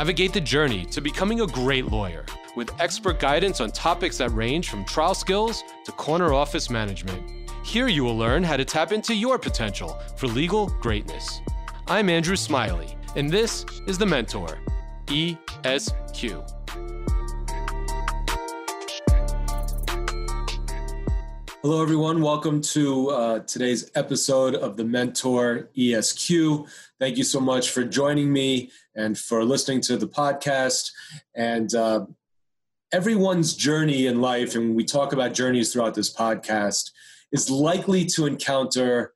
Navigate the journey to becoming a great lawyer with expert guidance on topics that range from trial skills to corner office management. Here you will learn how to tap into your potential for legal greatness. I'm Andrew Smiley, and this is The Mentor, ESQ. Hello, everyone. Welcome to uh, today's episode of The Mentor ESQ. Thank you so much for joining me and for listening to the podcast. And uh, everyone's journey in life, and we talk about journeys throughout this podcast, is likely to encounter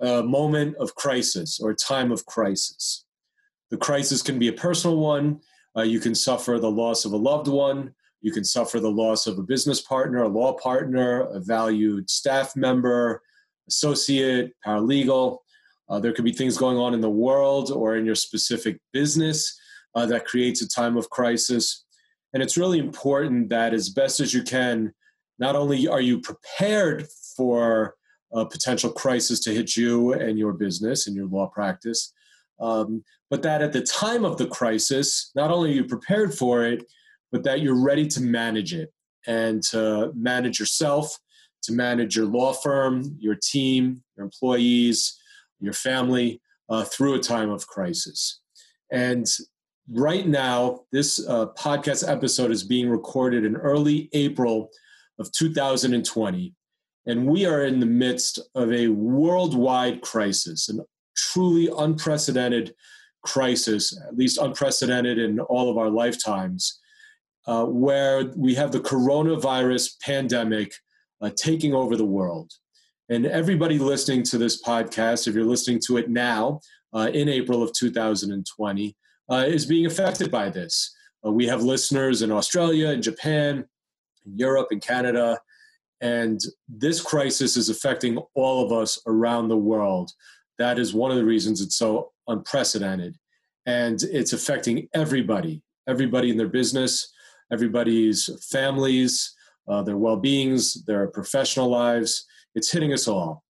a moment of crisis or a time of crisis. The crisis can be a personal one. Uh, you can suffer the loss of a loved one. You can suffer the loss of a business partner, a law partner, a valued staff member, associate, paralegal. Uh, there could be things going on in the world or in your specific business uh, that creates a time of crisis. And it's really important that, as best as you can, not only are you prepared for a potential crisis to hit you and your business and your law practice, um, but that at the time of the crisis, not only are you prepared for it, but that you're ready to manage it and to manage yourself, to manage your law firm, your team, your employees, your family uh, through a time of crisis. And right now, this uh, podcast episode is being recorded in early April of 2020. And we are in the midst of a worldwide crisis, an truly unprecedented crisis, at least unprecedented in all of our lifetimes, uh, where we have the coronavirus pandemic uh, taking over the world. And everybody listening to this podcast, if you're listening to it now uh, in April of 2020, uh, is being affected by this. Uh, we have listeners in Australia and Japan, in Europe and Canada, and this crisis is affecting all of us around the world. That is one of the reasons it's so unprecedented. And it's affecting everybody, everybody in their business, everybody's families, uh, their well beings, their professional lives. It's hitting us all.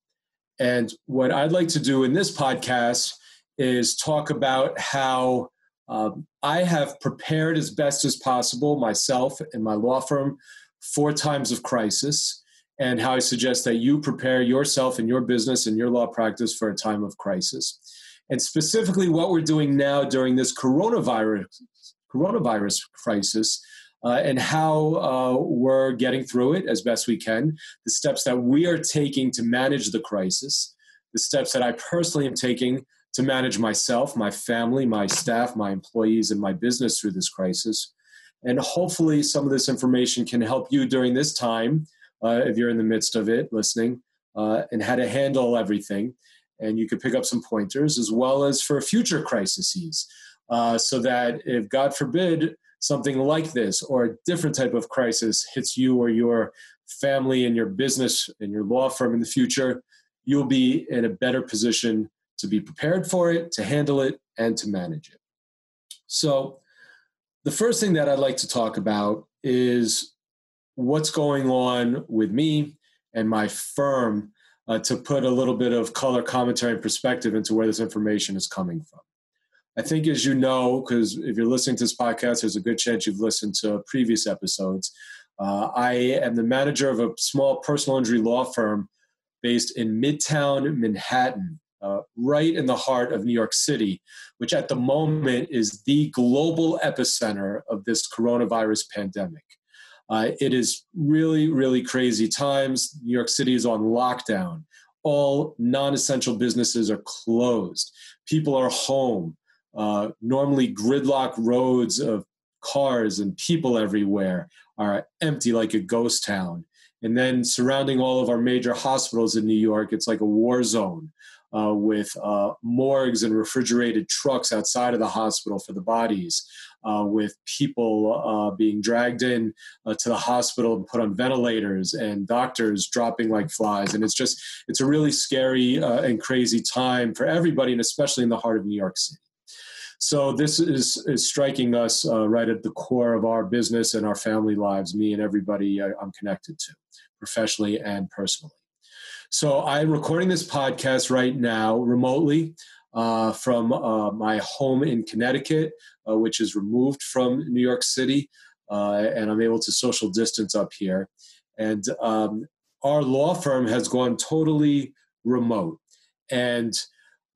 And what I'd like to do in this podcast is talk about how um, I have prepared as best as possible myself and my law firm for times of crisis, and how I suggest that you prepare yourself and your business and your law practice for a time of crisis. And specifically, what we're doing now during this coronavirus coronavirus crisis uh, and how uh, we're getting through it as best we can, the steps that we are taking to manage the crisis, the steps that I personally am taking to manage myself, my family, my staff, my employees, and my business through this crisis. And hopefully, some of this information can help you during this time, uh, if you're in the midst of it, listening, uh, and how to handle everything. And you could pick up some pointers as well as for future crises, uh, so that if God forbid something like this or a different type of crisis hits you or your family and your business and your law firm in the future, you'll be in a better position to be prepared for it, to handle it, and to manage it. So, the first thing that I'd like to talk about is what's going on with me and my firm uh, to put a little bit of color commentary and perspective into where this information is coming from. I think, as you know, because if you're listening to this podcast, there's a good chance you've listened to previous episodes. Uh, I am the manager of a small personal injury law firm based in Midtown Manhattan, uh, right in the heart of New York City, which at the moment is the global epicenter of this coronavirus pandemic. Uh, it is really, really crazy times. New York City is on lockdown. All non essential businesses are closed. People are home uh, normally gridlock roads of cars and people everywhere are empty like a ghost town. And then surrounding all of our major hospitals in New York, it's like a war zone uh, with uh, morgues and refrigerated trucks outside of the hospital for the bodies, uh, with people uh, being dragged in uh, to the hospital and put on ventilators, and doctors dropping like flies. And it's just, it's a really scary uh, and crazy time for everybody, and especially in the heart of New York City. So this is, is striking us uh, right at the core of our business and our family lives, me and everybody I, I'm connected to, professionally and personally. So I'm recording this podcast right now remotely. uh, from uh, my home in Connecticut, uh, which is removed from New York City, uh, and I'm able to social distance up here. And um, our law firm has gone totally remote. And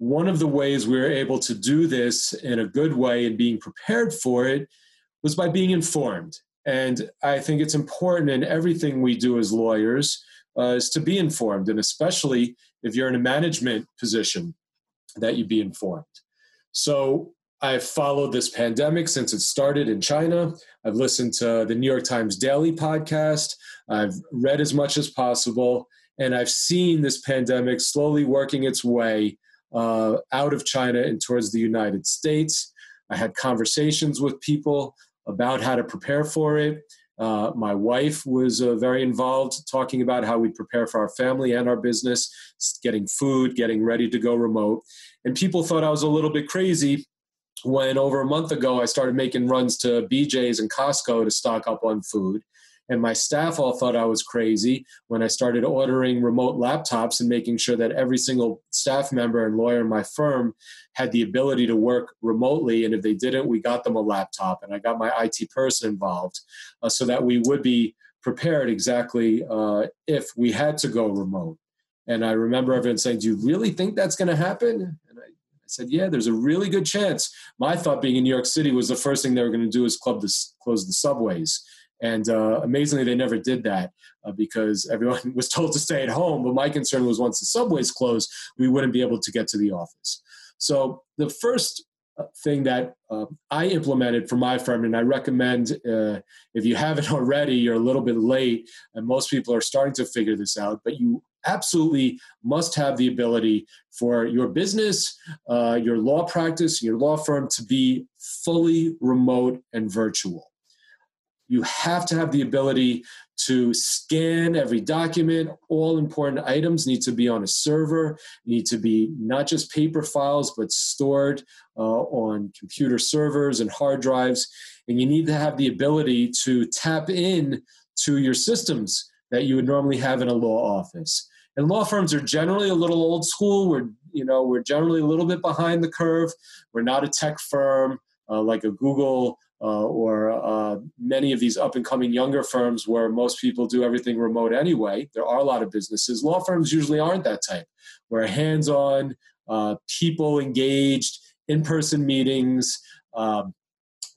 one of the ways we were able to do this in a good way and being prepared for it was by being informed. And I think it's important in everything we do as lawyers uh, is to be informed, and especially if you're in a management position, that you be informed. So I've followed this pandemic since it started in China. I've listened to the New York Times Daily podcast. I've read as much as possible, and I've seen this pandemic slowly working its way uh, out of China and towards the United States. I had conversations with people about how to prepare for it. Uh, my wife was uh, very involved talking about how we prepare for our family and our business, getting food, getting ready to go remote. And people thought I was a little bit crazy when over a month ago I started making runs to BJ's and Costco to stock up on food. And my staff all thought I was crazy when I started ordering remote laptops and making sure that every single staff member and lawyer in my firm had the ability to work remotely. And if they didn't, we got them a laptop. And I got my IT person involved uh, so that we would be prepared exactly uh, if we had to go remote. And I remember everyone saying, Do you really think that's going to happen? And I, said, Yeah, there's a really good chance. My thought being in New York City was the first thing they were going to do is club the, close the subways. And uh, amazingly, they never did that uh, because everyone was told to stay at home. But my concern was once the subways closed, we wouldn't be able to get to the office. So the first uh, thing that uh, I implemented for my firm, and I recommend uh, if you haven't already, you're a little bit late, and most people are starting to figure this out, but you absolutely must have the ability for your business, uh, your law practice, your law firm to be fully remote and virtual. You have to have the ability to scan every document. All important items need to be on a server, need to be not just paper files, but stored uh, on computer servers and hard drives. And you need to have the ability to tap in to your systems that you would normally have in a law office. And law firms are generally a little old school. We're, you know, we're generally a little bit behind the curve. We're not a tech firm uh, like a Google uh, or uh, many of these up and coming younger firms where most people do everything remote anyway. There are a lot of businesses. Law firms usually aren't that type, where hands on, uh, people engaged, in person meetings, um,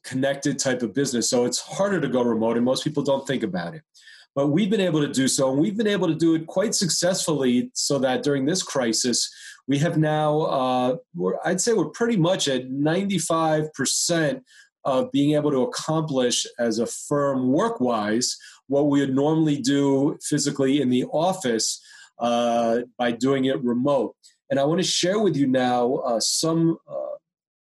connected type of business. So it's harder to go remote, and most people don't think about it. But we've been able to do so, and we've been able to do it quite successfully so that during this crisis, we have now, uh, I'd say we're pretty much at 95% of being able to accomplish as a firm work wise what we would normally do physically in the office uh, by doing it remote. And I want to share with you now uh, some. Uh,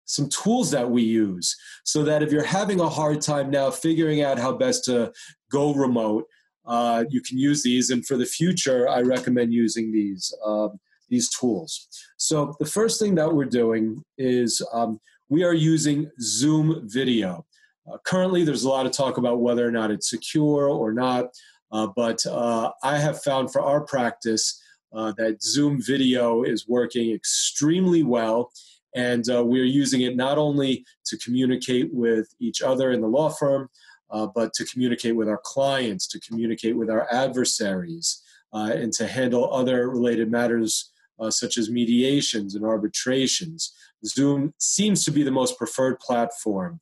some tools that we use so that if you're having a hard time now figuring out how best to go remote, uh, you can use these. And for the future, I recommend using these um, these tools. So the first thing that we're doing is um, we are using Zoom video. Uh, currently, there's a lot of talk about whether or not it's secure or not, uh, but uh, I have found for our practice uh, that Zoom video is working extremely well. And uh, we're using it not only to communicate with each other in the law firm, uh, but to communicate with our clients, to communicate with our adversaries, and to handle other related matters such as mediations and arbitrations. Zoom seems to be the most preferred platform.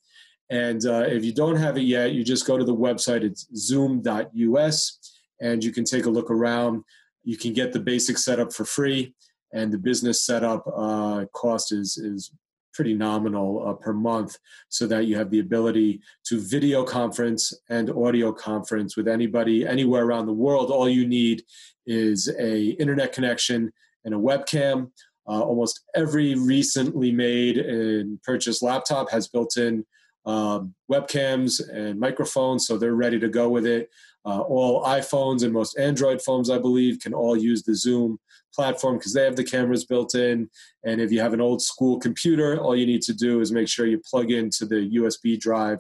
And uh, if you don't have it yet, you just go to the website. It's zoom.us and you can take a look around. You can get the basic setup for free, and the business setup uh, cost is, is pretty nominal uh, per month so that you have the ability to video conference and audio conference with anybody anywhere around the world all you need is a internet connection and a webcam uh, almost every recently made and purchased laptop has built-in um, webcams and microphones, so they're ready to go with it. Uh, all iPhones and most Android phones, I believe, can all use the Zoom platform because they have the cameras built in. And if you have an old school computer, all you need to do is make sure you plug into the USB drive,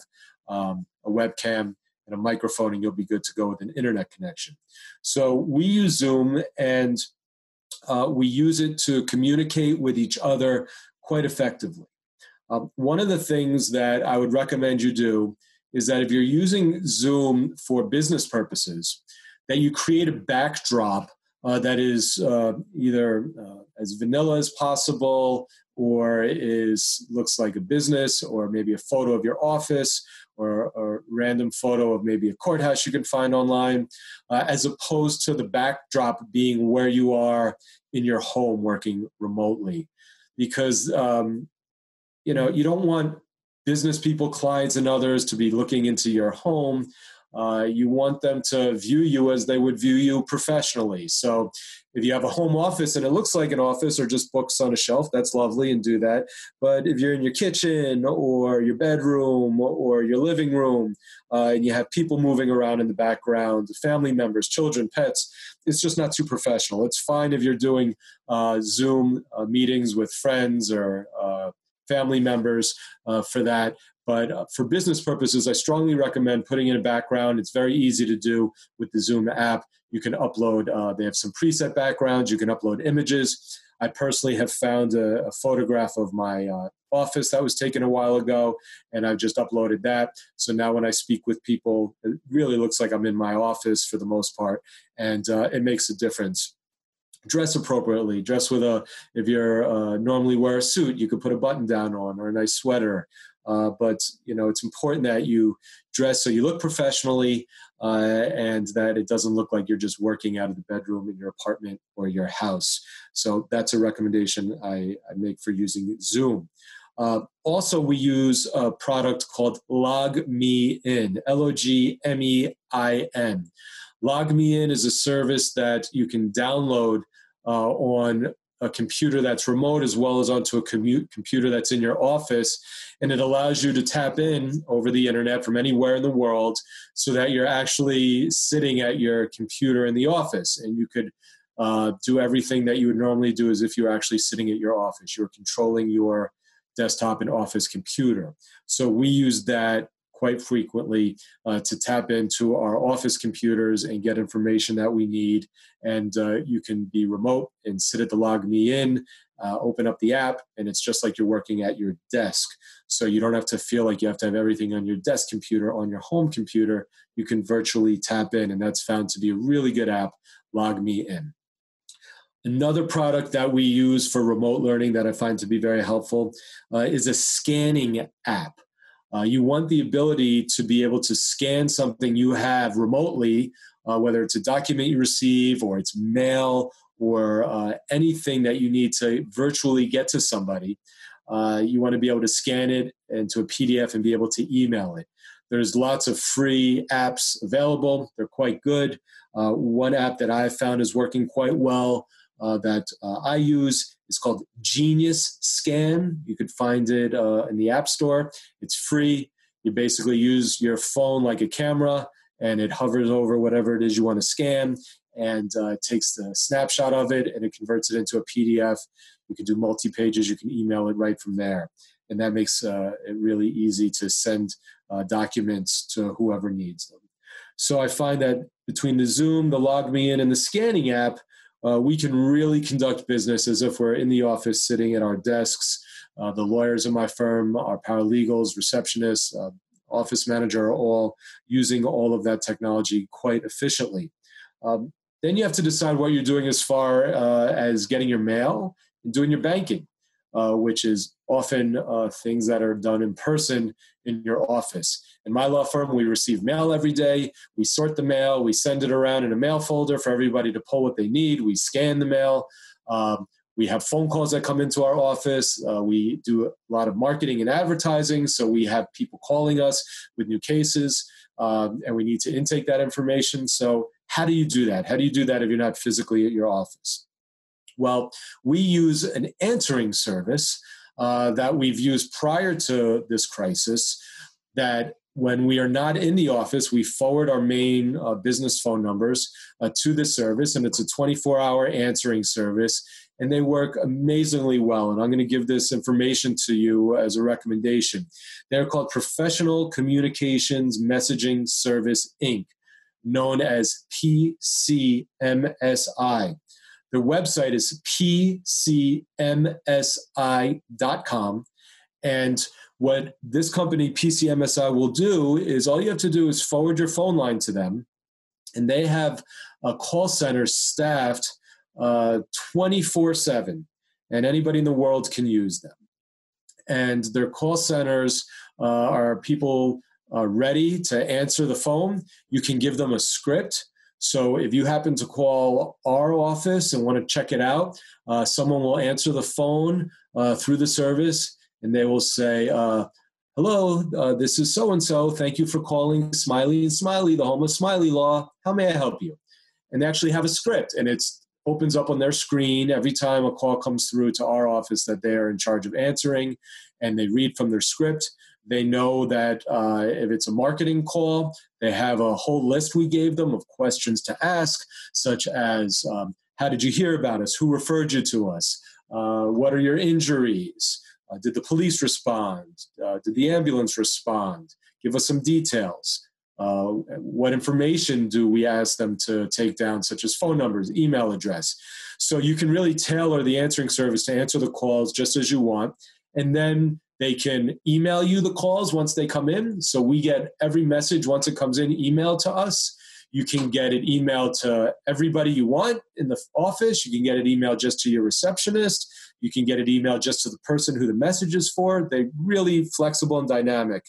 um, a webcam, and a microphone, and you'll be good to go with an internet connection. So we use Zoom, and uh, we use it to communicate with each other quite effectively. Um, one of the things that I would recommend you do is that if you're using Zoom for business purposes, that you create a backdrop uh, that is uh, either uh, as vanilla as possible or is looks like a business or maybe a photo of your office or a random photo of maybe a courthouse you can find online uh, as opposed to the backdrop being where you are in your home working remotely because um, you know you don't want business people clients and others to be looking into your home uh, you want them to view you as they would view you professionally. So if you have a home office and it looks like an office or just books on a shelf, that's lovely and do that. But if you're in your kitchen or your bedroom or your living room uh, and you have people moving around in the background, family members, children, pets, it's just not too professional. It's fine if you're doing uh, Zoom uh, meetings with friends or uh, family members uh, for that. But uh, for business purposes, I strongly recommend putting in a background. It's very easy to do with the Zoom app. You can upload, uh, they have some preset backgrounds, you can upload images. I personally have found a, a photograph of my uh, office that was taken a while ago, and I've just uploaded that. So now when I speak with people, it really looks like I'm in my office for the most part, and uh, it makes a difference dress appropriately dress with a if you're uh, normally wear a suit you could put a button down on or a nice sweater uh, but you know, it's important that you dress so you look professionally, uh, and that it doesn't look like you're just working out of the bedroom in your apartment or your house. So that's a recommendation I, I make for using Zoom. Uh, also, we use a product called Log Me In, L O G M E I N. Log Me In is a service that you can download uh, on a computer that's remote as well as onto a commute computer that's in your office and it allows you to tap in over the internet from anywhere in the world so that you're actually sitting at your computer in the office and you could uh, do everything that you would normally do as if you were actually sitting at your office. You're controlling your desktop and office computer. So we use that quite frequently uh, to tap into our office computers and get information that we need. And uh, you can be remote and sit at the log me in, uh, open up the app, and it's just like you're working at your desk. So you don't have to feel like you have to have everything on your desk computer, on your home computer. You can virtually tap in, and that's found to be a really good app, Log Me In. Another product that we use for remote learning that I find to be very helpful uh, is a scanning app. Uh, you want the ability to be able to scan something you have remotely, uh, whether it's a document you receive or it's mail or uh, anything that you need to virtually get to somebody. Uh, you want to be able to scan it into a PDF and be able to email it. There's lots of free apps available. They're quite good. Uh, one app that I've found is working quite well uh, that I use it's called Genius Scan. You could find it uh, in the App Store. It's free. You basically use your phone like a camera and it hovers over whatever it is you want to scan and uh, it takes the snapshot of it and it converts it into a PDF. You can do multi pages, you can email it right from there. And that makes uh, it really easy to send uh, documents to whoever needs them. So I find that between the Zoom, the Log Me In, and the scanning app, uh, we can really conduct business as if we're in the office sitting at our desks. Uh, the lawyers in my firm, our paralegals, receptionists, uh, office manager are all using all of that technology quite efficiently. Um, then you have to decide what you're doing as far uh, as getting your mail and doing your banking, uh, which is often uh, things that are done in person in your office. In my law firm, we receive mail every day. We sort the mail, we send it around in a mail folder for everybody to pull what they need. We scan the mail. Um, we have phone calls that come into our office. Uh, we do a lot of marketing and advertising, so we have people calling us with new cases, um, and we need to intake that information. So, how do you do that? How do you do that if you're not physically at your office? Well, we use an answering service uh, that we've used prior to this crisis that when we are not in the office, we forward our main uh, business phone numbers uh, to the service, and it's a 24 hour answering service, and they work amazingly well. And I'm going to give this information to you as a recommendation. They're called Professional Communications Messaging Service Inc., known as PCMSI. Their website is pcmsi.com. And what this company, PCMSI, will do is all you have to do is forward your phone line to them, and they have a call center staffed uh, 24 7, and anybody in the world can use them. And their call centers uh, are people uh, ready to answer the phone. You can give them a script. So if you happen to call our office and want to check it out, uh, someone will answer the phone uh, through the service and they will say, uh, Hello, uh, this is so and so. Thank you for calling Smiley and Smiley, the home of Smiley Law. How may I help you? And they actually have a script, and it opens up on their screen every time a call comes through to our office that they are in charge of answering, and they read from their script. They know that uh, if it's a marketing call, they have a whole list we gave them of questions to ask, such as um, How did you hear about us? Who referred you to us? Uh, what are your injuries? Uh, did the police respond? Uh, did the ambulance respond? Give us some details. Uh, what information do we ask them to take down, such as phone numbers, email address? So you can really tailor the answering service to answer the calls just as you want. And then they can email you the calls once they come in. So we get every message once it comes in emailed to us. You can get it emailed to everybody you want in the office. You can get it emailed just to your receptionist. You can get it emailed just to the person who the message is for. They're really flexible and dynamic.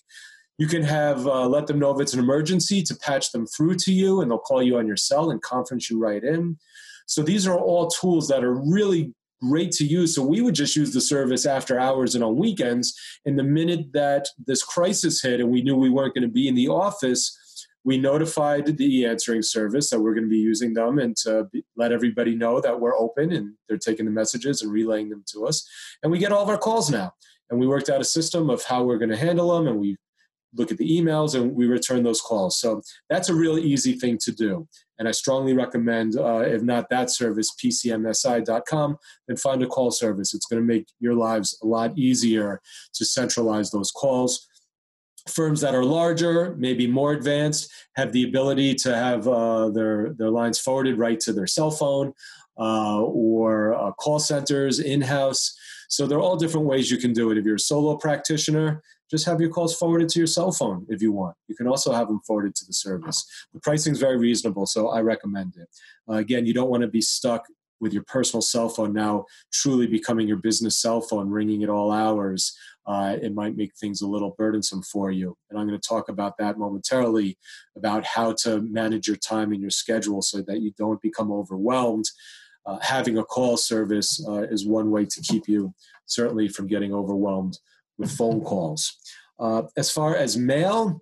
You can have uh, let them know if it's an emergency to patch them through to you, and they'll call you on your cell and conference you right in. So these are all tools that are really great to use. So we would just use the service after hours and on weekends. And the minute that this crisis hit and we knew we weren't going to be in the office, we notified the answering service that we're going to be using them and to let everybody know that we're open and they're taking the messages and relaying them to us. And we get all of our calls now. And we worked out a system of how we're going to handle them and we look at the emails and we return those calls. So that's a really easy thing to do. And I strongly recommend, uh, if not that service, pcmsi.com, then find a call service. It's going to make your lives a lot easier to centralize those calls firms that are larger, maybe more advanced, have the ability to have uh, their, their lines forwarded right to their cell phone uh, or uh, call centers in house. So there are all different ways you can do it. If you're a solo practitioner, just have your calls forwarded to your cell phone if you want. You can also have them forwarded to the service. The pricing is very reasonable, so I recommend it. Uh, again, you don't want to be stuck with your personal cell phone now truly becoming your business cell phone, ringing at all hours uh, it might make things a little burdensome for you. And I'm going to talk about that momentarily about how to manage your time and your schedule so that you don't become overwhelmed. Uh, having a call service uh, is one way to keep you certainly from getting overwhelmed with phone calls. Uh, as far as mail,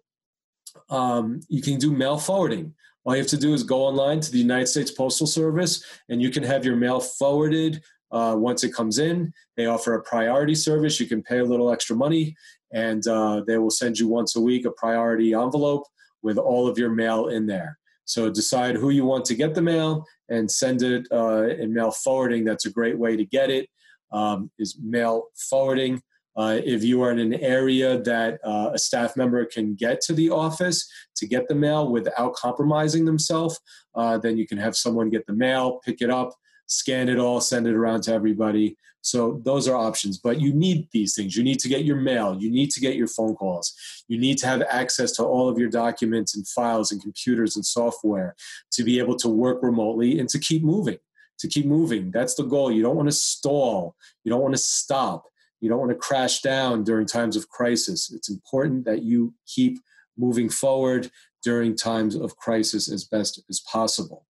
um, you can do mail forwarding. All you have to do is go online to the United States Postal Service and you can have your mail forwarded uh, once it comes in. They offer a priority service. You can pay a little extra money, and uh, they will send you once a week a priority envelope with all of your mail in there. So decide who you want to get the mail and send it uh, in mail forwarding. That's a great way to get it. Um, is mail forwarding. Uh, if you are in an area that uh, a staff member can get to the office to get the mail without compromising themselves, uh, then you can have someone get the mail, pick it up, scan it all, send it around to everybody. So those are options. But you need these things. You need to get your mail. You need to get your phone calls. You need to have access to all of your documents and files and computers and software to be able to work remotely and to keep moving. To keep moving. That's the goal. You don't want to stall. You don't want to stop. You don't want to crash down during times of crisis. It's important that you keep moving forward during times of crisis as best as possible.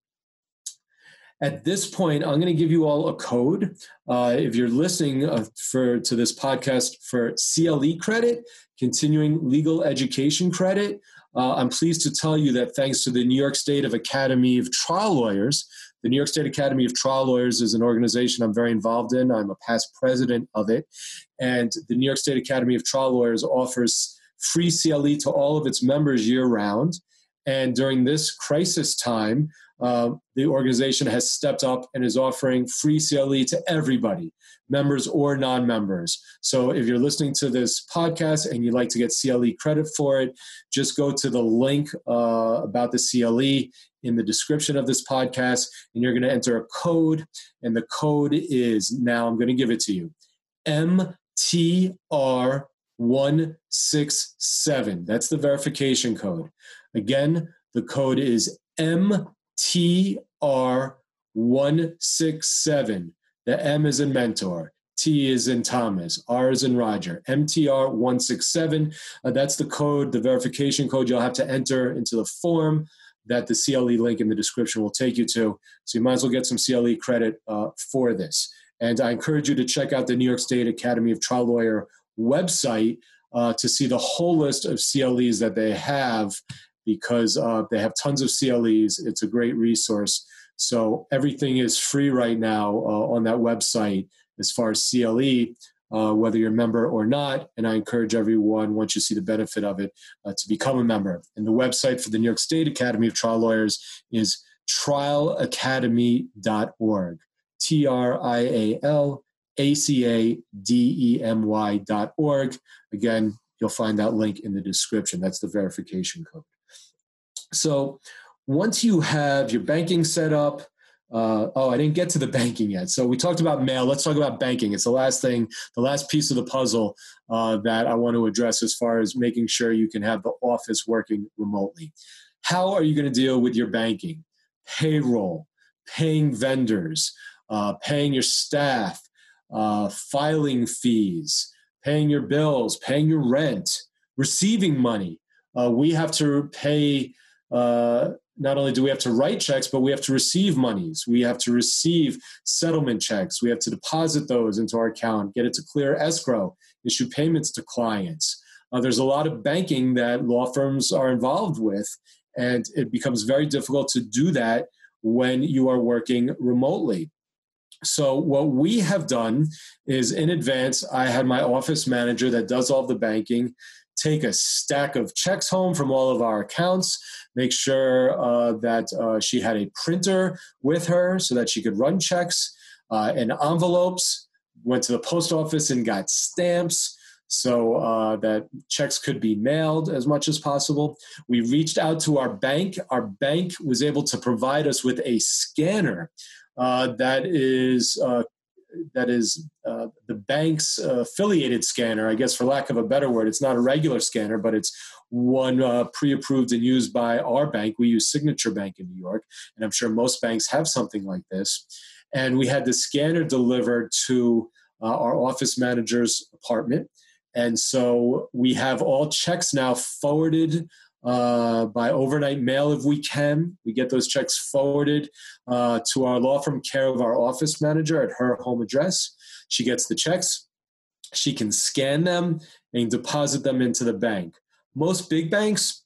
At this point, I'm going to give you all a code. Uh, if you're listening uh, for to this podcast for CLE credit, continuing legal education credit, uh, I'm pleased to tell you that thanks to the New York State of Academy of Trial Lawyers, the New York State Academy of Trial Lawyers is an organization I'm very involved in. I'm a past president of it. And the New York State Academy of Trial Lawyers offers free CLE to all of its members year round. And during this crisis time, uh, the organization has stepped up and is offering free CLE to everybody, members or non members. So if you're listening to this podcast and you'd like to get CLE credit for it, just go to the link uh, about the CLE in the description of this podcast and you're going to enter a code. And the code is now, I'm going to give it to you MTR. 167. That's the verification code. Again, the code is MTR167. The M is in mentor. T is in Thomas, R is in Roger, MTR167. Uh, that's the code, the verification code you'll have to enter into the form that the CLE link in the description will take you to. So you might as well get some CLE credit uh, for this. And I encourage you to check out the New York State Academy of Trial Lawyer website uh, to see the whole list of CLEs that they have because uh, they have tons of CLEs. It's a great resource. So everything is free right now uh, on that website as far as CLE, uh, whether you're a member or not. And I encourage everyone, once you see the benefit of it, uh, to become a member. And the website for the New York State Academy of Trial Lawyers is trialacademy.org. T R I A L A C A D E M Y dot org. Again, you'll find that link in the description. That's the verification code. So once you have your banking set up, uh, oh, I didn't get to the banking yet. So we talked about mail. Let's talk about banking. It's the last thing, the last piece of the puzzle uh, that I want to address as far as making sure you can have the office working remotely. How are you going to deal with your banking? Payroll, paying vendors, uh, paying your staff, uh, filing fees, paying your bills, paying your rent, receiving money. Uh, we have to pay uh, not only do we have to write checks, but we have to receive monies. We have to receive settlement checks. We have to deposit those into our account, get it to clear escrow, issue payments to clients. Uh, there's a lot of banking that law firms are involved with, and it becomes very difficult to do that when you are working remotely. So, what we have done is in advance, I had my office manager that does all the banking take a stack of checks home from all of our accounts, make sure uh, that uh, she had a printer with her so that she could run checks uh, and envelopes, went to the post office and got stamps so uh, that checks could be mailed as much as possible. We reached out to our bank. Our bank was able to provide us with a scanner uh, that is uh, that is uh, the bank's affiliated scanner, I guess for lack of a better word. It's not a regular scanner, but it's one uh, pre approved and used by our bank. We use Signature Bank in New York, and I'm sure most banks have something like this. And we had the scanner delivered to uh, our office manager's apartment. And so we have all checks now forwarded uh, by overnight mail if we can. We get those checks forwarded uh, to our law firm care of our office manager at her home address. She gets the checks. She can scan them and deposit them into the bank. Most big banks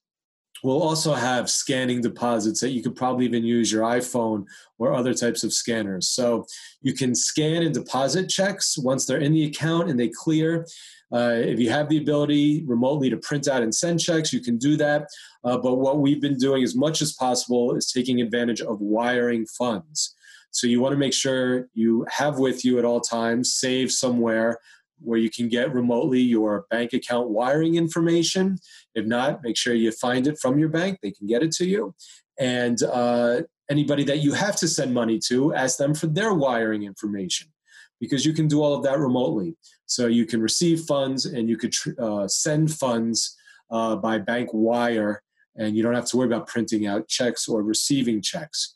will also have scanning deposits that you could probably even use your iPhone or other types of scanners. So you can scan and deposit checks once they're in the account and they clear. Uh, if you have the ability remotely to print out and send checks, you can do that. Uh, but what we've been doing as much as possible is taking advantage of wiring funds. So you want to make sure you have with you at all times, save somewhere where you can get remotely your bank account wiring information. If not, make sure you find it from your bank. They can get it to you. And uh, anybody that you have to send money to, ask them for their wiring information because you can do all of that remotely. So you can receive funds and you could uh, send funds uh, by bank wire, and you don't have to worry about printing out checks or receiving checks.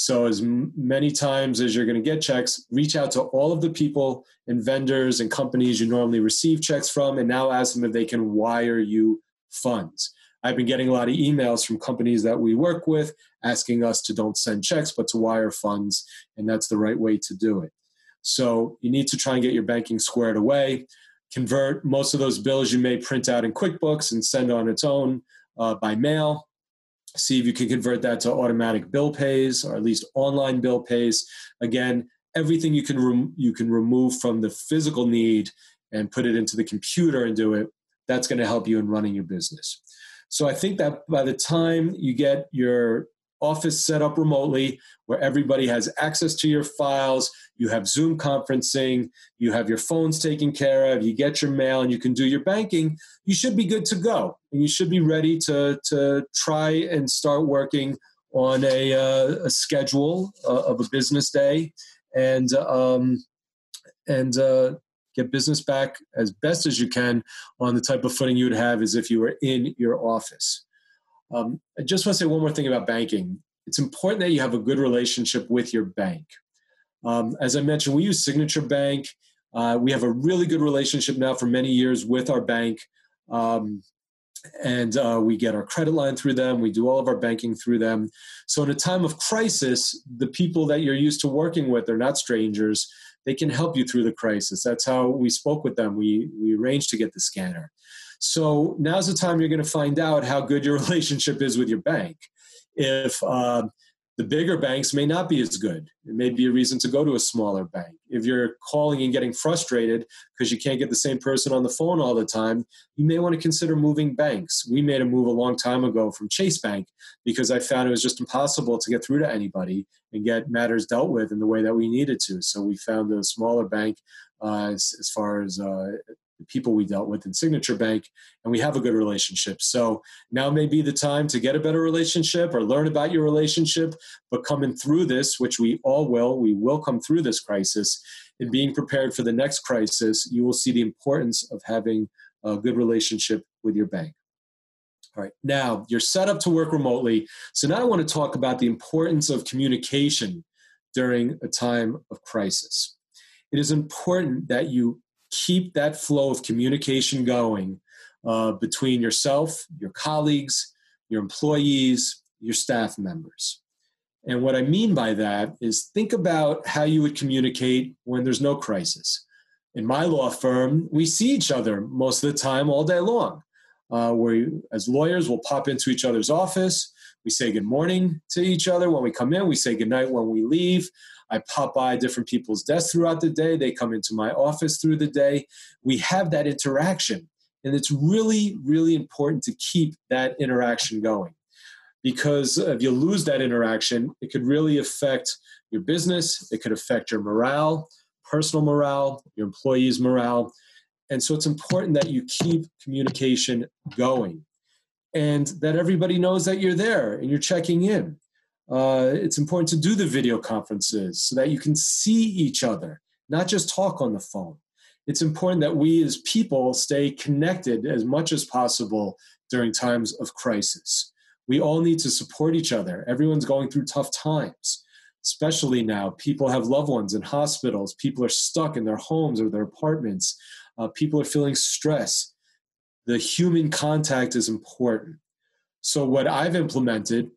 So, as many times as you're going to get checks, reach out to all of the people and vendors and companies you normally receive checks from, and now ask them if they can wire you funds. I've been getting a lot of emails from companies that we work with asking us to don't send checks, but to wire funds, and that's the right way to do it. So you need to try and get your banking squared away. Convert most of those bills you may print out in QuickBooks and send on its own uh, by mail. See if you can convert that to automatic bill pays or at least online bill pays. Again, everything you can rem- you can remove from the physical need and put it into the computer and do it. That's going to help you in running your business. So I think that by the time you get your office set up remotely where everybody has access to your files. You have Zoom conferencing, you have your phones taken care of, you get your mail, and you can do your banking. You should be good to go. And you should be ready to, to try and start working on a, uh, a schedule uh, of a business day and, um, and uh, get business back as best as you can on the type of footing you would have as if you were in your office. Um, I just want to say one more thing about banking. It's important that you have a good relationship with your bank. Um, as I mentioned, we use Signature Bank. Uh, we have a really good relationship now for many years with our bank. Um, and uh, we get our credit line through them. We do all of our banking through them. So, in a time of crisis, the people that you're used to working with, they're not strangers. They can help you through the crisis. That's how we spoke with them. We, we arranged to get the scanner. So now's the time you're going to find out how good your relationship is with your bank. If uh, the bigger banks may not be as good, it may be a reason to go to a smaller bank. If you're calling and getting frustrated because you can't get the same person on the phone all the time, you may want to consider moving banks. We made a move a long time ago from Chase Bank because I found it was just impossible to get through to anybody and get matters dealt with in the way that we needed to. So we found a smaller bank uh, as, as, far as uh, the people we dealt with in Signature Bank, and we have a good relationship. So now may be the time to get a better relationship or learn about your relationship. But coming through this, which we all will, we will come through this crisis, and being prepared for the next crisis, you will see the importance of having a good relationship with your bank. All right, now you're set up to work remotely. So now I want to talk about the importance of communication during a time of crisis. It is important that you keep that flow of communication going uh, between yourself, your colleagues, your employees, your staff members. And what I mean by that is think about how you would communicate when there's no crisis. In my law firm, we see each other most of the time all day long. Uh, as lawyers, we'll pop into each other's office. We say good morning to each other when we come in. We say good night when we leave. I pop by different people's desks throughout the day. They come into my office through the day. We have that interaction. And it's really, really important to keep that interaction going. Because if you lose that interaction, it could really affect your business, it could affect your morale, personal morale, your employees' morale. And so it's important that you keep communication going and that everybody knows that you're there and you're checking in uh, it's important to do the video conferences so that you can see each other, not just talk on the phone. It's important that we as people stay connected as much as possible during times of crisis. We all need to support each other. Everyone's going through tough times, especially now. People have loved ones in hospitals, people are stuck in their homes or their apartments, uh, people are feeling stress. The human contact is important. So, what I've implemented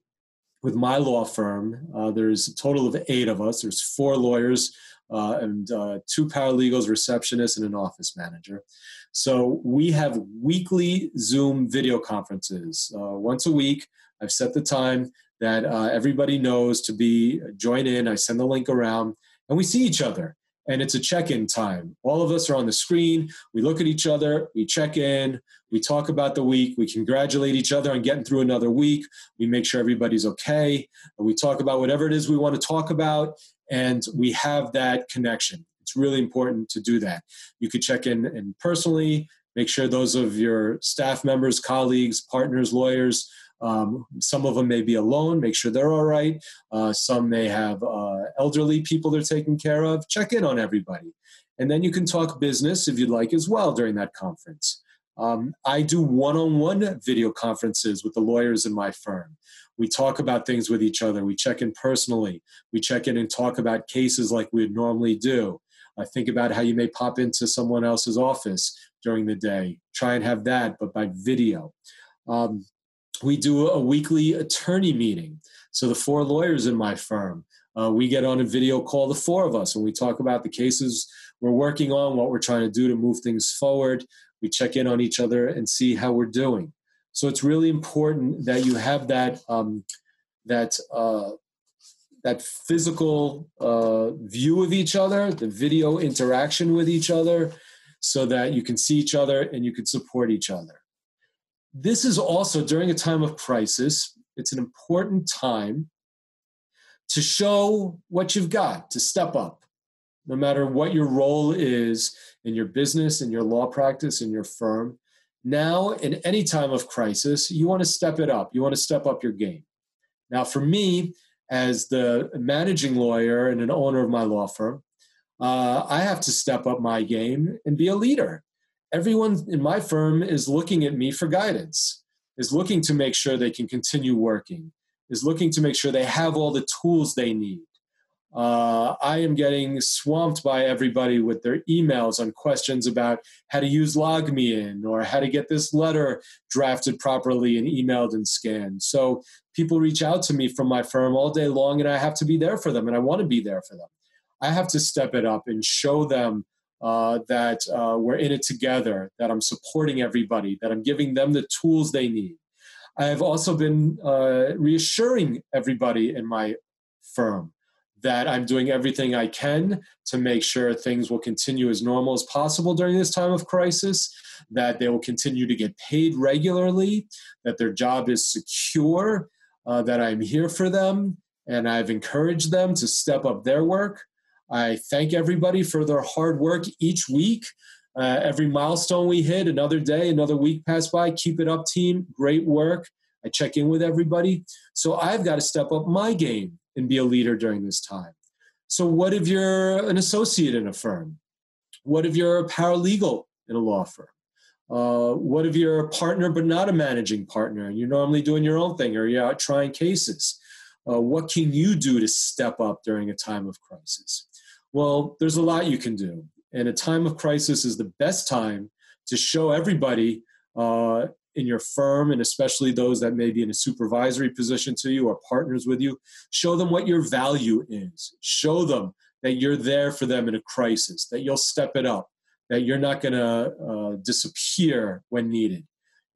with my law firm, uh, there's a total of eight of us. There's four lawyers uh, and uh, two paralegals, receptionists, and an office manager. So we have weekly Zoom video conferences uh, once a week. I've set the time that uh, everybody knows to be join in. I send the link around, and we see each other and it's a check-in time. All of us are on the screen. We look at each other. We check in. We talk about the week. We congratulate each other on getting through another week. We make sure everybody's okay. We talk about whatever it is we want to talk about, and we have that connection. It's really important to do that. You could check in and personally make sure those of your staff members, colleagues, partners, lawyers um, some of them may be alone, make sure they're all right. Uh, some may have uh, elderly people they're taking care of. Check in on everybody. And then you can talk business if you'd like as well during that conference. Um, I do one on one video conferences with the lawyers in my firm. We talk about things with each other. We check in personally. We check in and talk about cases like we would normally do. I think about how you may pop into someone else's office during the day. Try and have that, but by video. Um, we do a weekly attorney meeting. So the four lawyers in my firm, uh, we get on a video call, the four of us, and we talk about the cases we're working on, what we're trying to do to move things forward. We check in on each other and see how we're doing. So it's really important that you have that um, that uh, that physical uh, view of each other, the video interaction with each other, so that you can see each other and you can support each other this is also during a time of crisis it's an important time to show what you've got, to step up. No matter what your role is in your business, in your law practice, in your firm, now in any time of crisis, you want to step it up. You want to step up your game. Now, for me, as the managing lawyer and an owner of my law firm, uh, I have to step up my game and be a leader. Everyone in my firm is looking at me for guidance, is looking to make sure they can continue working, is looking to make sure they have all the tools they need. Uh, I am getting swamped by everybody with their emails on questions about how to use LogMeIn or how to get this letter drafted properly and emailed and scanned. So people reach out to me from my firm all day long, and I have to be there for them, and I want to be there for them. I have to step it up and show them uh, that uh, we're in it together, that I'm supporting everybody, that I'm giving them the tools they need. I have also been uh, reassuring everybody in my firm that I'm doing everything I can to make sure things will continue as normal as possible during this time of crisis, that they will continue to get paid regularly, that their job is secure, uh, that I'm here for them, and I've encouraged them to step up their work. I thank everybody for their hard work each week. Uh, every milestone we hit, another day, another week passed by. Keep it up, team. Great work. I check in with everybody. So I've got to step up my game and be a leader during this time. So, what if you're an associate in a firm? What if you're a paralegal in a law firm? Uh, what if you're a partner but not a managing partner and you're normally doing your own thing or you're out trying cases? Uh, what can you do to step up during a time of crisis? Well, there's a lot you can do. And a time of crisis is the best time to show everybody uh, in your firm and especially those that may be in a supervisory position to you or partners with you show them what your value is. Show them that you're there for them in a crisis that you'll step it up that you're not going to uh, disappear when needed.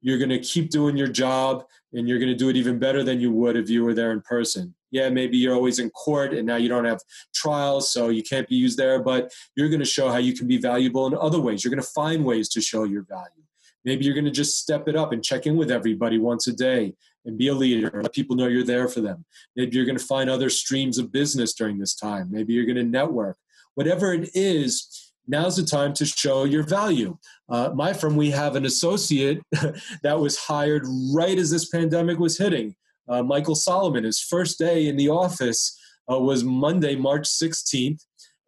You're going to keep doing your job and you're going to do it even better than you would if you were there in person yeah maybe you're always in court and now you don't have trials so you can't be used there but you're going to show how you can be valuable in other ways you're going to find ways to show your value Maybe you're going to just step it up and check in with everybody once a day and be a leader. Let people know you're there for them. Maybe you're going to find other streams of business during this time. Maybe you're going to network. Whatever it is, now's the time to show your value. Uh, my firm, we have an associate that was hired right as this pandemic was hitting. Uh, Michael Solomon, his first day in the office uh, was Monday, March 16th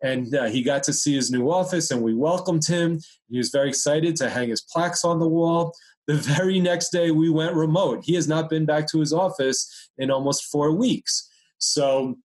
and uh, he got to see his new office and we welcomed him. He was very excited to hang his plaques on the wall. The very next day we went remote. He has not been back to his office in almost four weeks. So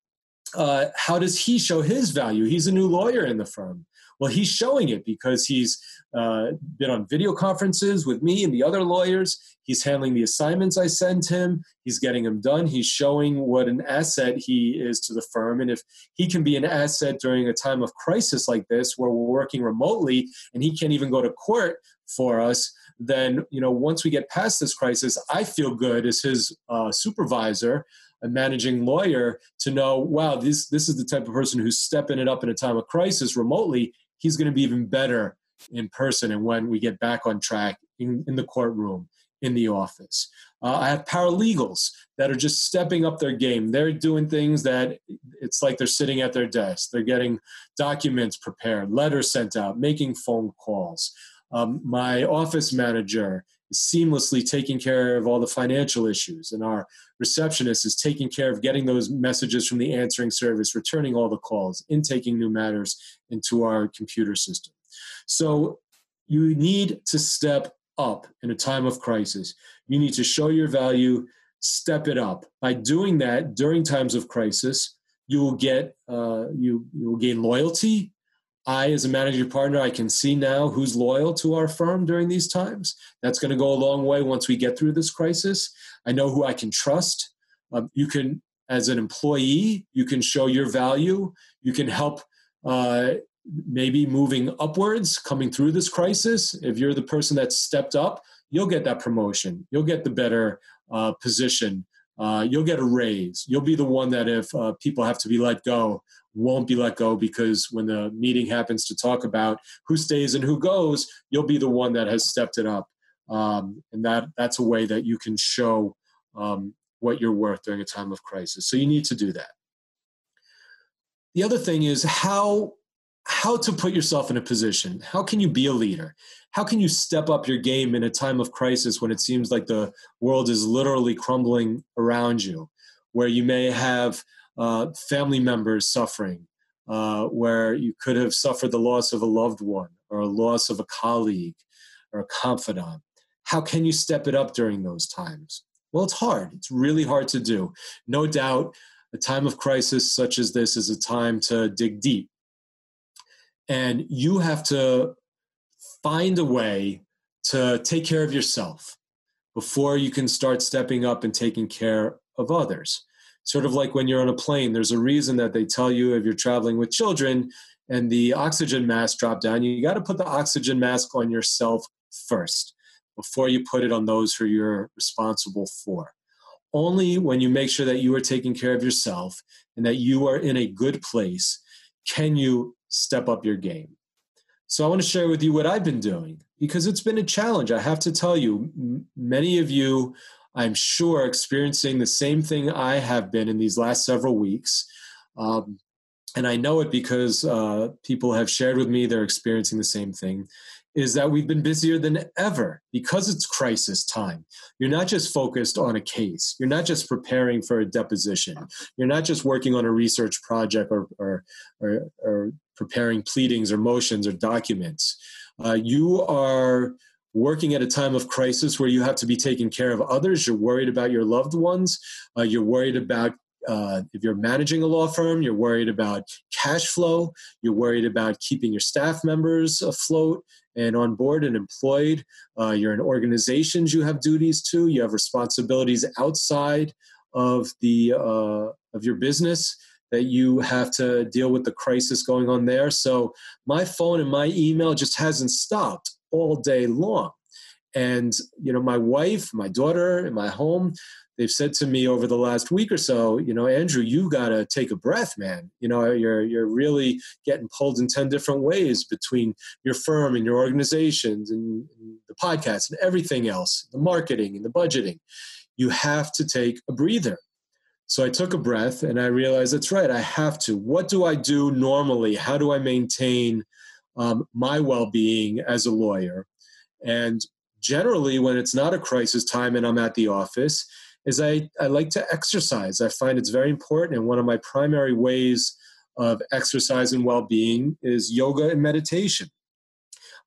uh, how does he show his value? He's a new lawyer in the firm well he's showing it because he's uh, been on video conferences with me and the other lawyers. He's handling the assignments I send him. He's getting them done. He's showing what an asset he is to the firm. And if he can be an asset during a time of crisis like this, where we're working remotely and he can't even go to court for us, then you know once we get past this crisis, I feel good as his uh, supervisor a managing lawyer to know, wow, this this is the type of person who's stepping it up in a time of crisis remotely. He's going to be even better in person and when we get back on track in, in the courtroom, in the office. Uh, I have paralegals that are just stepping up their game. They're doing things that it's like they're sitting at their desk. They're getting documents prepared, letters sent out, making phone calls. Um, my office manager seamlessly taking care of all the financial issues, and our receptionist is taking care of getting those messages from the answering service, returning all the calls, intaking new matters into our computer system. So you need to step up in a time of crisis. You need to show your value, step it up. By doing that during times of crisis, you will get uh, you you will gain loyalty. I, as a managing partner, I can see now who's loyal to our firm during these times. That's going to go a long way once we get through this crisis. I know who I can trust. Um, you can, as an employee, you can show your value. You can help uh, maybe moving upwards coming through this crisis if you're the person that stepped up you'll get that promotion you'll get the better uh, position uh, you'll get a raise you'll be the one that if uh, people have to be let go won't be let go because when the meeting happens to talk about who stays and who goes you'll be the one that has stepped it up um, and that that's a way that you can show um, what you're worth during a time of crisis. So you need to do that. The other thing is how how to put yourself in a position. How can you be a leader? How can you step up your game in a time of crisis when it seems like the world is literally crumbling around you, where you may have uh, family members suffering, uh, where you could have suffered the loss of a loved one or a loss of a colleague or a confidant? How can you step it up during those times? Well, it's hard. It's really hard to do. No doubt, a time of crisis such as this is a time to dig deep. And you have to find a way to take care of yourself before you can start stepping up and taking care of others. Sort of like when you're on a plane, there's a reason that they tell you if you're traveling with children and the oxygen mask drop down, you got to put the oxygen mask on yourself first before you put it on those who you're responsible for. Only when you make sure that you are taking care of yourself and that you are in a good place can you step up your game. So I want to share with you what I've been doing because it's been a challenge. I have to tell you, many of you, I'm sure, experiencing the same thing I have been in these last several weeks. Um, and I know it because uh, people have shared with me they're experiencing the same thing is that we've been busier than ever because it's crisis time. You're not just focused on a case. You're not just preparing for a deposition. You're not just working on a research project or, or, or, or preparing pleadings or motions or documents. Uh, you are working at a time of crisis where you have to be taking care of others. You're worried about your loved ones. Uh, you're worried about uh, if you're managing a law firm, you're worried about cash flow. You're worried about keeping your staff members afloat and on board and employed. Uh, you're in organizations you have duties to. You have responsibilities outside of the uh, of your business that you have to deal with the crisis going on there. So my phone and my email just hasn't stopped all day long. And you know, my wife, my daughter, my home, they've said to me over the last week or so, you know, Andrew, you've got to take a breath, man. You know, you're you're really getting pulled in ten different ways between your firm and your organizations and, and the podcast and everything else, the marketing and the budgeting. You have to take a breather. So I took a breath and I realized that's right. I have to. What do I do normally? How do I maintain um, my well-being as a lawyer? And generally, when it's not a crisis time and I'm at the office, is I, I like to exercise. I find it's very important. And one of my primary ways of exercise and well being is yoga and meditation.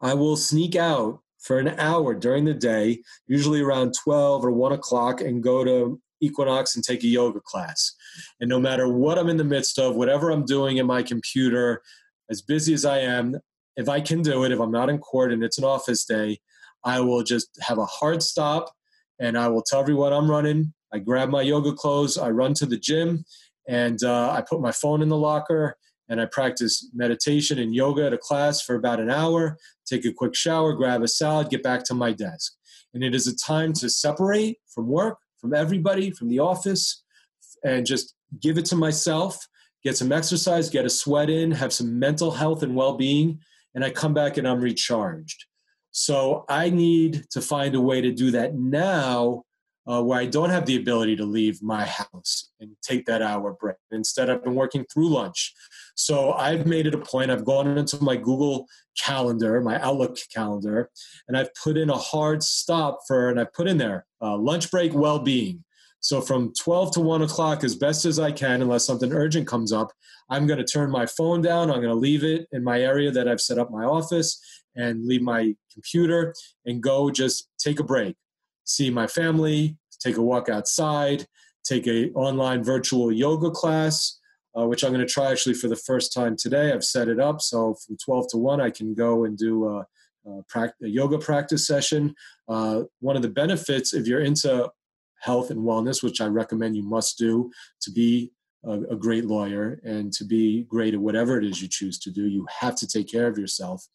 I will sneak out for an hour during the day, usually around 12 or 1 o'clock, and go to Equinox and take a yoga class. And no matter what I'm in the midst of, whatever I'm doing in my computer, as busy as I am, if I can do it, if I'm not in court and it's an office day, I will just have a hard stop and I will tell everyone I'm running. I grab my yoga clothes, I run to the gym, and uh, I put my phone in the locker and I practice meditation and yoga at a class for about an hour, take a quick shower, grab a salad, get back to my desk. And it is a time to separate from work, from everybody, from the office, and just give it to myself, get some exercise, get a sweat in, have some mental health and well being, and I come back and I'm recharged. So I need to find a way to do that now uh, where I don't have the ability to leave my house and take that hour break. Instead, I've been working through lunch. So I've made it a point. I've gone into my Google calendar, my Outlook calendar, and I've put in a hard stop for, and I've put in there uh, lunch break well being. So from 12 to 1 o'clock, as best as I can, unless something urgent comes up, I'm going to turn my phone down. I'm going to leave it in my area that I've set up my office and leave my computer and go just take a break, see my family, take a walk outside, take a online virtual yoga class, uh, which I'm going to try actually for the first time today. I've set it up so from 12 to 1 I can go and do a, a, a yoga practice session. Uh, one of the benefits if you're into health and wellness, which I recommend you must do to be a, a, great lawyer and to be great at whatever it is you choose to do, you have to take care of yourself.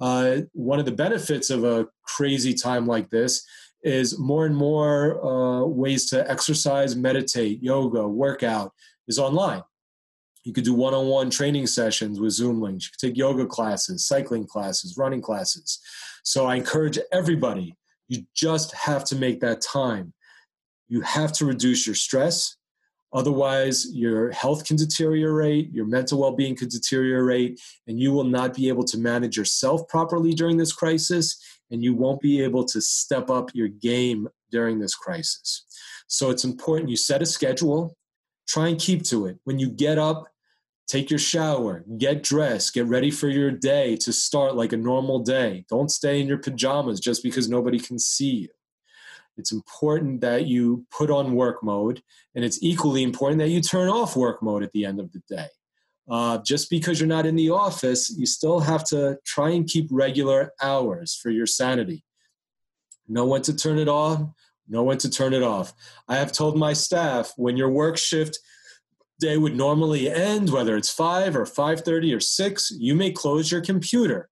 Uh, one of the benefits of a crazy time like this is more and more uh, ways to exercise, meditate, yoga, workout is online. You could do one on one training sessions with Zoom links. You could take yoga classes, cycling classes, running classes. So I encourage everybody, you just have to make that time You have to reduce your stress. Otherwise, your health can deteriorate, your mental well being could deteriorate, and you will not be able to manage yourself properly during this crisis, and you won't be able to step up your game during this crisis. So it's important you set a schedule, try and keep to it. When you get up, take your shower, get dressed, get ready for your day to start like a normal day. Don't stay in your pajamas just because nobody can see you. It's important that you put on work mode, and it's equally important that you turn off work mode at the end of the day. Uh, just because you're not in the office, you still have to try and keep regular hours for your sanity. Know when to turn it on, know when to turn it off. I have told my staff when your work shift day would normally end, whether it's five or five thirty or six, you may close your computer.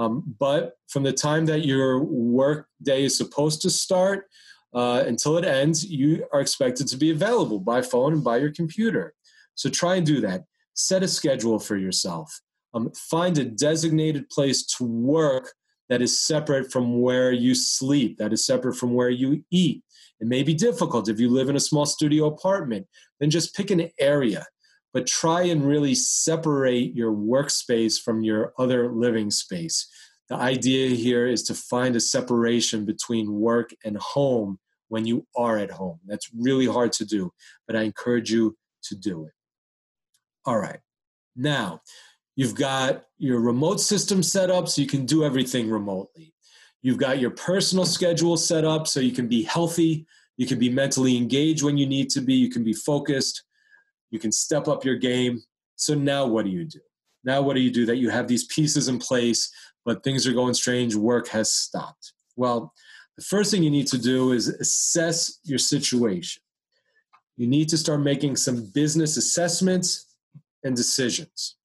Um, but from the time that your work day is supposed to start uh, until it ends, you are expected to be available by phone and by your computer. So try and do that. Set a schedule for yourself. Um, find a designated place to work that is separate from where you sleep, that is separate from where you eat. It may be difficult if you live in a small studio apartment, then just pick an area, but try and really separate your workspace from your other living space. The idea here is to find a separation between work and home when you are at home. That's really hard to do, but I encourage you to do it. All right. Now, You've got your remote system set up so you can do everything remotely. You've got your personal schedule set up so you can be healthy. You can be mentally engaged when you need to be. You can be focused. You can step up your game. So now what do you do? Now what do you do that you have these pieces in place, but things are going strange, work has stopped? Well, the first thing you need to do is assess your situation. You need to start making some business assessments and decisions.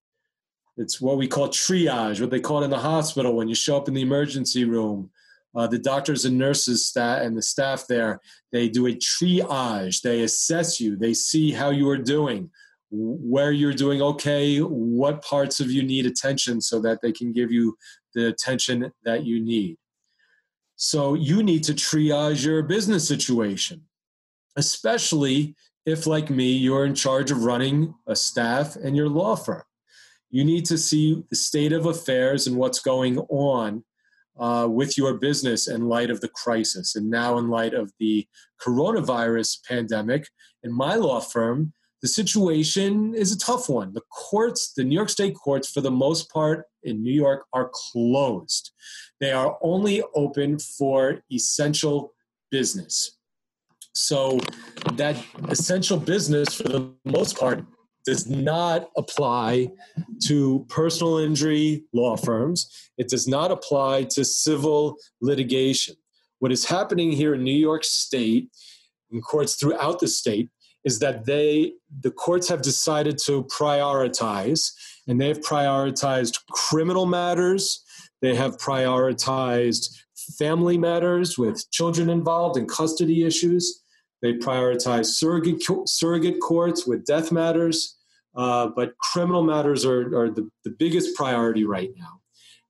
It's what we call triage, what they call it in the hospital when you show up in the emergency room. Uh, the doctors and nurses stat and the staff there, they do a triage. They assess you. They see how you are doing, where you're doing okay, what parts of you need attention so that they can give you the attention that you need. So you need to triage your business situation, especially if, like me, you're in charge of running a staff and your law firm you need to see the state of affairs and what's going on uh, with your business in light of the crisis and now in light of the coronavirus pandemic. In my law firm, the situation is a tough one. The courts, the New York State courts, for the most part in New York, are closed. They are only open for essential business. So, that essential business, for the most part, does not apply to personal injury law firms. It does not apply to civil litigation. What is happening here in New York State, and courts throughout the state, is that they the courts have decided to prioritize, and they have prioritized criminal matters. They have prioritized family matters with children involved and custody issues. They prioritize surrogate, surrogate courts with death matters, uh, but criminal matters are, are the, the biggest priority right now.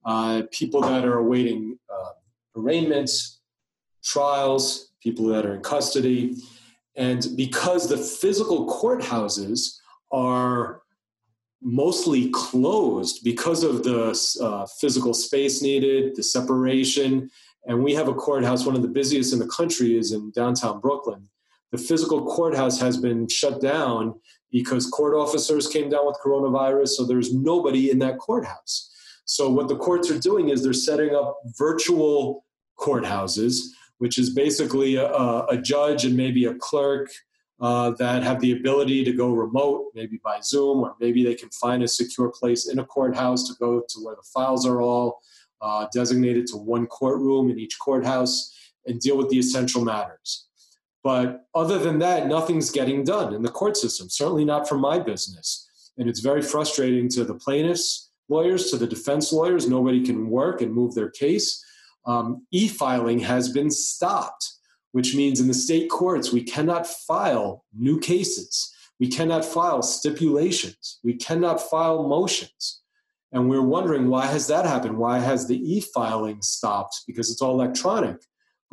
Uh, people that are awaiting uh, arraignments, trials, people that are in custody. And because the physical courthouses are mostly closed because of the uh, physical space needed, the separation, and we have a courthouse, one of the busiest in the country is in downtown Brooklyn the physical courthouse has been shut down because court officers came down with coronavirus, so there's nobody in that courthouse. So, what the courts are doing is they're setting up virtual courthouses, which is basically a, a judge and maybe a clerk uh, that have the ability to go remote, maybe by Zoom, or maybe they can find a secure place in a courthouse to go to where the files are all uh, designated to one courtroom in each courthouse and deal with the essential matters. But other than that, nothing's getting done in the court system, certainly not for my business. And it's very frustrating to the plaintiffs' lawyers, to the defense lawyers. Nobody can work and move their case. Um, e filing has been stopped, which means in the state courts, we cannot file new cases. We cannot file stipulations. We cannot file motions. And we're wondering why has that happened? Why has the e filing stopped? Because it's all electronic.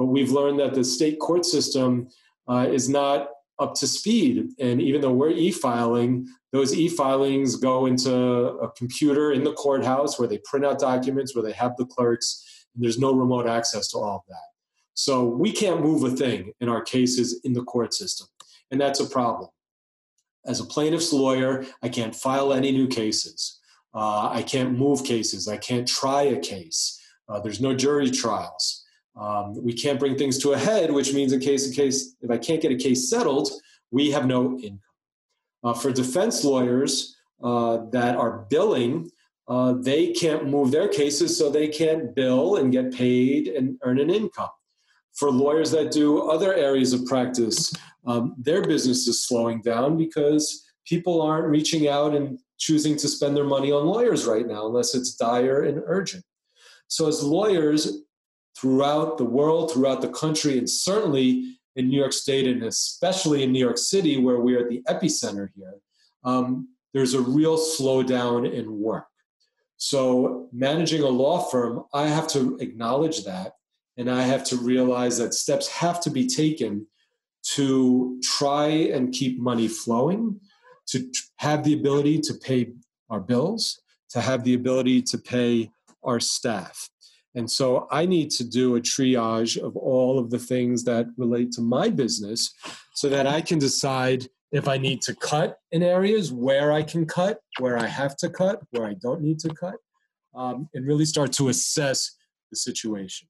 But we've learned that the state court system uh, is not up to speed. And even though we're e filing, those e filings go into a computer in the courthouse where they print out documents, where they have the clerks, and there's no remote access to all of that. So we can't move a thing in our cases in the court system. And that's a problem. As a plaintiff's lawyer, I can't file any new cases. Uh, I can't move cases. I can't try a case. Uh, there's no jury trials. Um, we can't bring things to a head, which means in case in case if I can't get a case settled, we have no income. Uh, for defense lawyers uh, that are billing, uh, they can't move their cases, so they can't bill and get paid and earn an income. For lawyers that do other areas of practice, um, their business is slowing down because people aren't reaching out and choosing to spend their money on lawyers right now unless it's dire and urgent. So, as lawyers throughout the world, throughout the country, and certainly in New York State and especially in New York City, where we are at the epicenter here, um, there's a real slowdown in work. So, managing a law firm, I have to acknowledge that. And I have to realize that steps have to be taken to try and keep money flowing, to have the ability to pay our bills, to have the ability to pay our staff. And so I need to do a triage of all of the things that relate to my business so that I can decide if I need to cut in areas, where I can cut, where I have to cut, where I don't need to cut, um, and really start to assess the situation.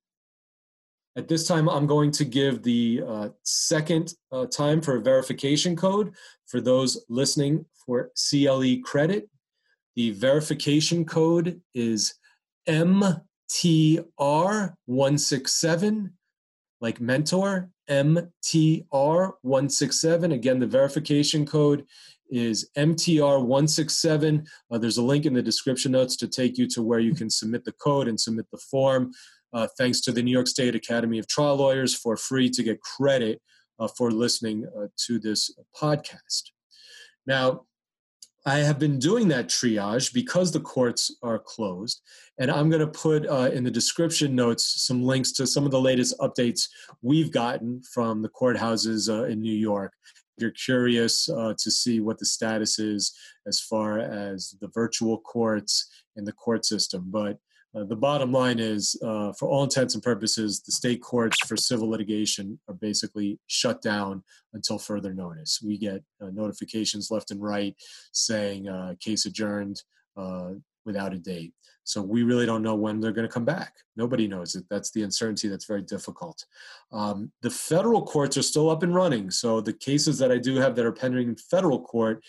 At this time, I'm going to give the uh, second uh, time for a verification code for those listening for CLE credit. The verification code is MTR167, like mentor, MTR167. Again, the verification code is MTR167. Uh, there's a link in the description notes to take you to where you can submit the code and submit the form uh, thanks to the New York State Academy of Trial Lawyers for free to get credit uh, for listening uh, to this podcast. Now, I have been doing that triage because the courts are closed. And I'm going to put uh, in the description notes some links to some of the latest updates we've gotten from the courthouses uh, in New York. If you're curious uh, to see what the status is as far as the virtual courts and the court system. But uh, the bottom line is, uh, for all intents and purposes, the state courts for civil litigation are basically shut down until further notice. We get uh, notifications left and right saying uh, case adjourned uh, without a date. So we really don't know when they're going to come back. Nobody knows it. That's the uncertainty that's very difficult. Um, the federal courts are still up and running. So the cases that I do have that are pending in federal court,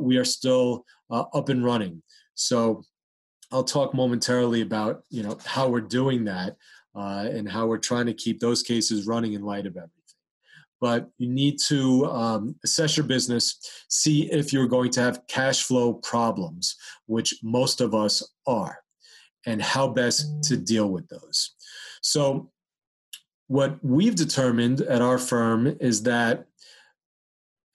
we are still up and running. So I'll talk momentarily about you know how we're doing that uh, and how we're trying to keep those cases running in light of everything. But you need to um, assess your business, see if you're going to have cash flow problems, which most of us are, and how best to deal with those. So, what we've determined at our firm is that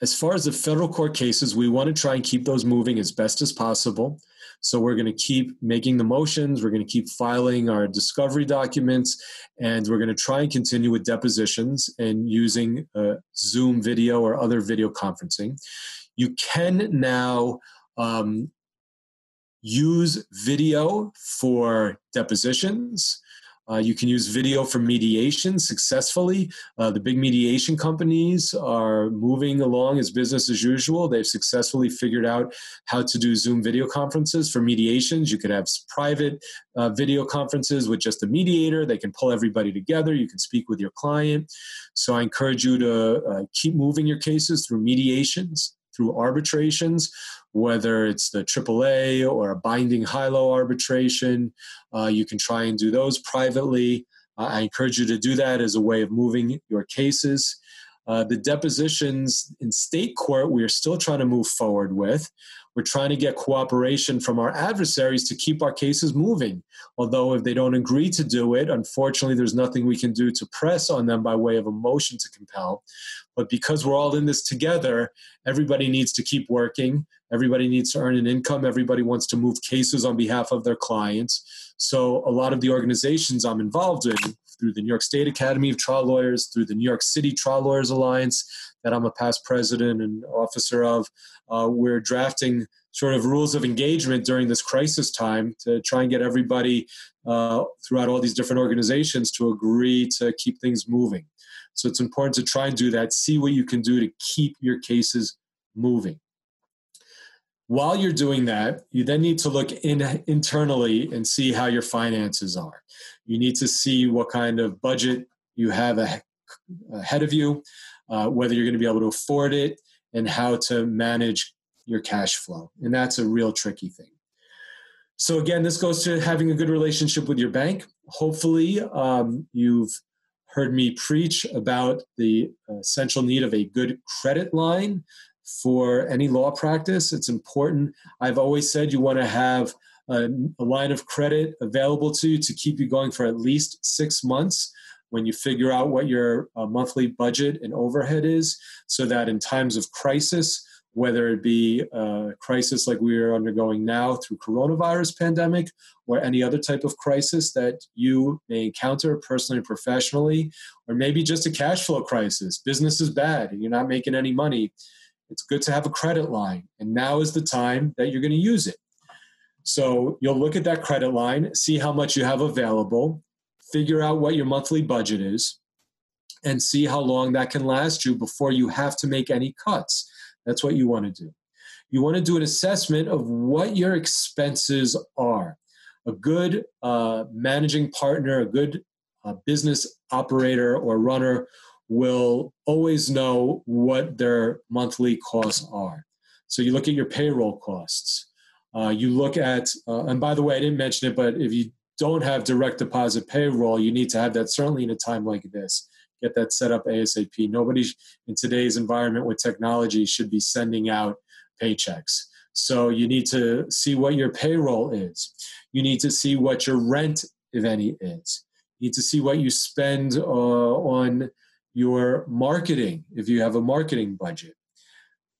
as far as the federal court cases, we want to try and keep those moving as best as possible. So we're going to keep making the motions, we're going to keep filing our discovery documents, and we're going to try and continue with depositions and using uh, Zoom video or other video conferencing. You can now um, use video for depositions. Uh, you can use video for mediation successfully. Uh, the big mediation companies are moving along as business as usual. They've successfully figured out how to do Zoom video conferences for mediations. You could have private uh, video conferences with just a mediator. They can pull everybody together. You can speak with your client. So I encourage you to uh, keep moving your cases through mediations through arbitrations, whether it's the AAA or a binding high-low arbitration. Uh, you can try and do those privately. Uh, I encourage you to do that as a way of moving your cases. Uh, the depositions in state court, we are still trying to move forward with. We're trying to get cooperation from our adversaries to keep our cases moving. Although, if they don't agree to do it, unfortunately, there's nothing we can do to press on them by way of a motion to compel. But because we're all in this together, everybody needs to keep working. Everybody needs to earn an income. Everybody wants to move cases on behalf of their clients. So, a lot of the organizations I'm involved in, through the New York State Academy of Trial Lawyers, through the New York City Trial Lawyers Alliance, that I'm a past president and officer of, uh, we're drafting sort of rules of engagement during this crisis time to try and get everybody uh, throughout all these different organizations to agree to keep things moving. So it's important to try and do that, see what you can do to keep your cases moving. While you're doing that, you then need to look in internally and see how your finances are. You need to see what kind of budget you have ahead of you, uh, whether you're going to be able to afford it, and how to manage your cash flow. And that's a real tricky thing. So, again, this goes to having a good relationship with your bank. Hopefully, um, you've heard me preach about the essential need of a good credit line for any law practice. It's important. I've always said you want to have a, a, line of credit available to you to keep you going for at least six months when you figure out what your uh, monthly budget and overhead is, so that in times of crisis, whether it be a crisis like we are undergoing now through coronavirus pandemic or any other type of crisis that you may encounter personally and professionally or maybe just a cash flow crisis business is bad and you're not making any money it's good to have a credit line and now is the time that you're going to use it so you'll look at that credit line see how much you have available figure out what your monthly budget is and see how long that can last you before you have to make any cuts that's what you want to do. You want to do an assessment of what your expenses are. A good uh, managing partner, a good uh, business operator or runner will always know what their monthly costs are. So you look at your payroll costs. Uh, you look at, uh, and by the way, I didn't mention it, but if you don't have direct deposit payroll, you need to have that certainly in a time like this get that set up ASAP. Nobody in today's environment with technology should be sending out paychecks. So you need to see what your payroll is. You need to see what your rent, if any, is. You need to see what you spend uh, on your marketing, if you have a marketing budget.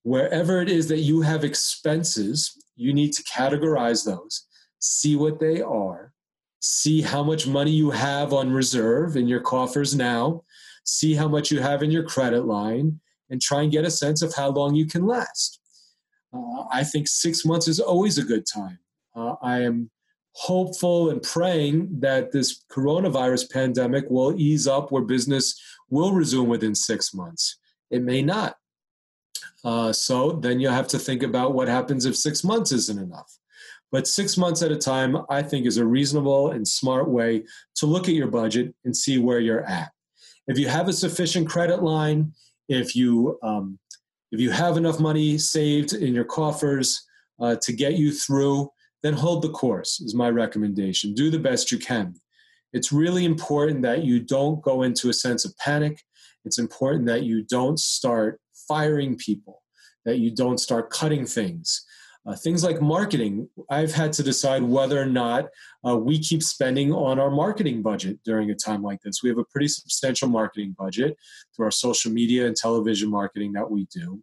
Wherever it is that you have expenses, you need to categorize those, see what they are, see how much money you have on reserve in your coffers now, see how much you have in your credit line, and try and get a sense of how long you can last. Uh, I think six months is always a good time. Uh, I am hopeful and praying that this coronavirus pandemic will ease up where business will resume within six months. It may not. Uh, so then you have to think about what happens if six months isn't enough. But six months at a time, I think, is a reasonable and smart way to look at your budget and see where you're at. If you have a sufficient credit line, if you um, if you have enough money saved in your coffers uh, to get you through, then hold the course. Is my recommendation. Do the best you can. It's really important that you don't go into a sense of panic. It's important that you don't start firing people, that you don't start cutting things, uh, things like marketing, I've had to decide whether or not uh, we keep spending on our marketing budget during a time like this. We have a pretty substantial marketing budget through our social media and television marketing that we do.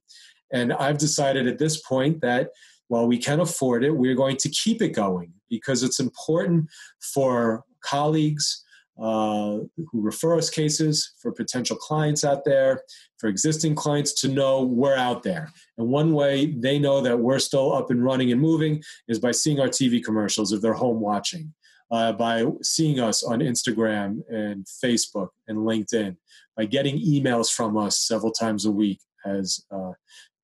And I've decided at this point that while we can afford it, we're going to keep it going because it's important for colleagues, uh, who refer us cases, for potential clients out there, for existing clients to know we're out there. And one way they know that we're still up and running and moving is by seeing our TV commercials if they're home watching, uh, by seeing us on Instagram and Facebook and LinkedIn, by getting emails from us several times a week as uh,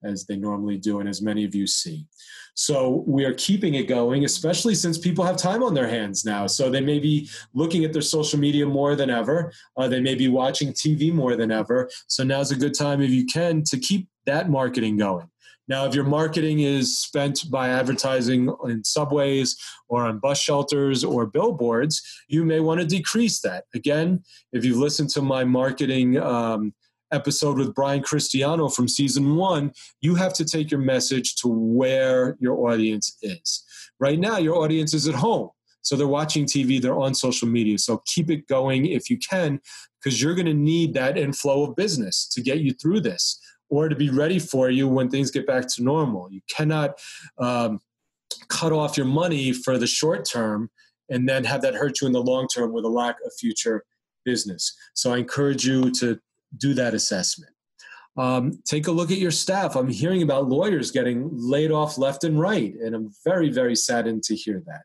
as they normally do, and as many of you see. So we are keeping it going, especially since people have time on their hands now. So they may be looking at their social media more than ever. Uh, they may be watching TV more than ever. So now's a good time, if you can, to keep that marketing going. Now, if your marketing is spent by advertising in subways or on bus shelters or billboards, you may want to decrease that. Again, if you've listened to my marketing um, episode with Brian Cristiano from season one, you have to take your message to where your audience is. Right now, your audience is at home. So they're watching TV, they're on social media. So keep it going if you can, because you're going to need that inflow of business to get you through this. or to be ready for you when things get back to normal. You cannot um, cut off your money for the short term and then have that hurt you in the long term with a lack of future business. So I encourage you to do that assessment. Um, take a look at your staff. I'm hearing about lawyers getting laid off left and right, and I'm very, very saddened to hear that.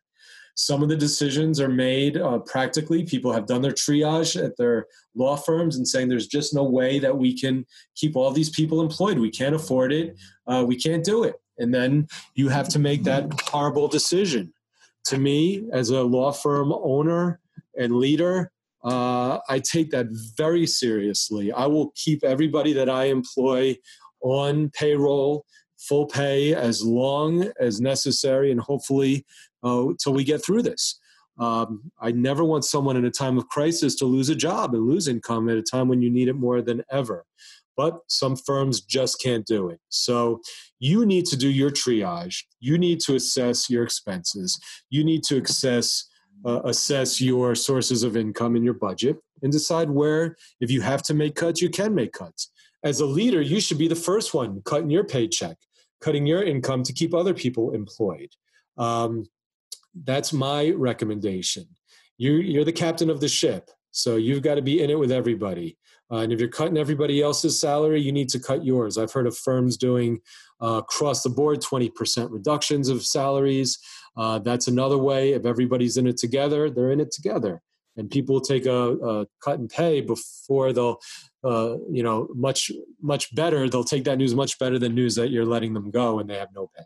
Some of the decisions are made uh, practically. People have done their triage at their law firms and saying there's just no way that we can keep all these people employed. We can't afford it. Uh, we can't do it. And then you have to make that horrible decision. To me, as a law firm owner and leader, uh, I take that very seriously. I will keep everybody that I employ on payroll, full pay, as long as necessary, and hopefully uh, till we get through this. Um, I never want someone in a time of crisis to lose a job and lose income at a time when you need it more than ever. But some firms just can't do it. So you need to do your triage. You need to assess your expenses. You need to assess uh, assess your sources of income in your budget and decide where, if you have to make cuts, you can make cuts. As a leader, you should be the first one cutting your paycheck, cutting your income to keep other people employed. Um, that's my recommendation. You, you're the captain of the ship, so you've got to be in it with everybody. Uh, and if you're cutting everybody else's salary, you need to cut yours. I've heard of firms doing uh, across the board 20% reductions of salaries. Uh, that's another way. If everybody's in it together, they're in it together. And people take a, a cut and pay before they'll, uh, you know, much much better. They'll take that news much better than news that you're letting them go and they have no pay.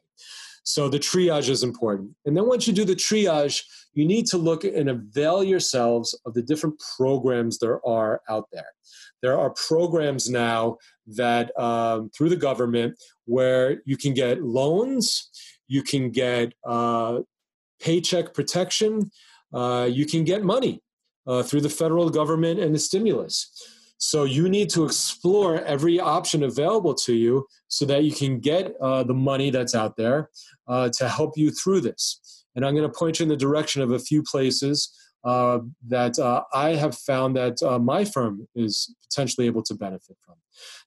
So the triage is important. And then once you do the triage, you need to look and avail yourselves of the different programs there are out there. There are programs now that um, through the government where you can get loans, you can get uh, paycheck protection, uh, you can get money uh, through the federal government and the stimulus. So you need to explore every option available to you so that you can get uh, the money that's out there uh, to help you through this. And I'm going to point you in the direction of a few places uh, that uh, I have found that uh, my firm is potentially able to benefit from.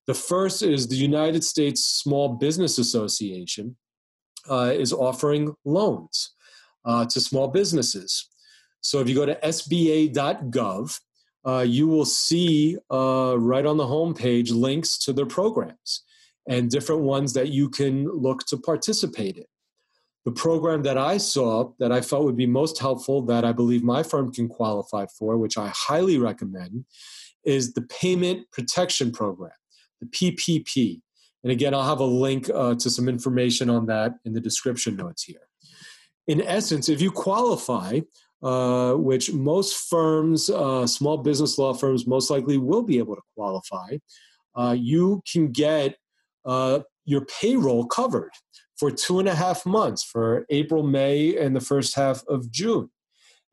The first is the United States Small Business Association uh, is offering loans to small businesses. So if you go to sba.gov, uh, you will see uh, right on the homepage links to their programs and different ones that you can look to participate in. The program that I saw that I felt would be most helpful, that I believe my firm can qualify for, which I highly recommend, is the Payment Protection Program, the PPP. And again, I'll have a link uh, to some information on that in the description notes here. In essence, if you qualify, uh, which most firms, uh, small business law firms, most likely will be able to qualify, uh, you can get uh, your payroll covered for two and a half months for April, May, and the first half of June.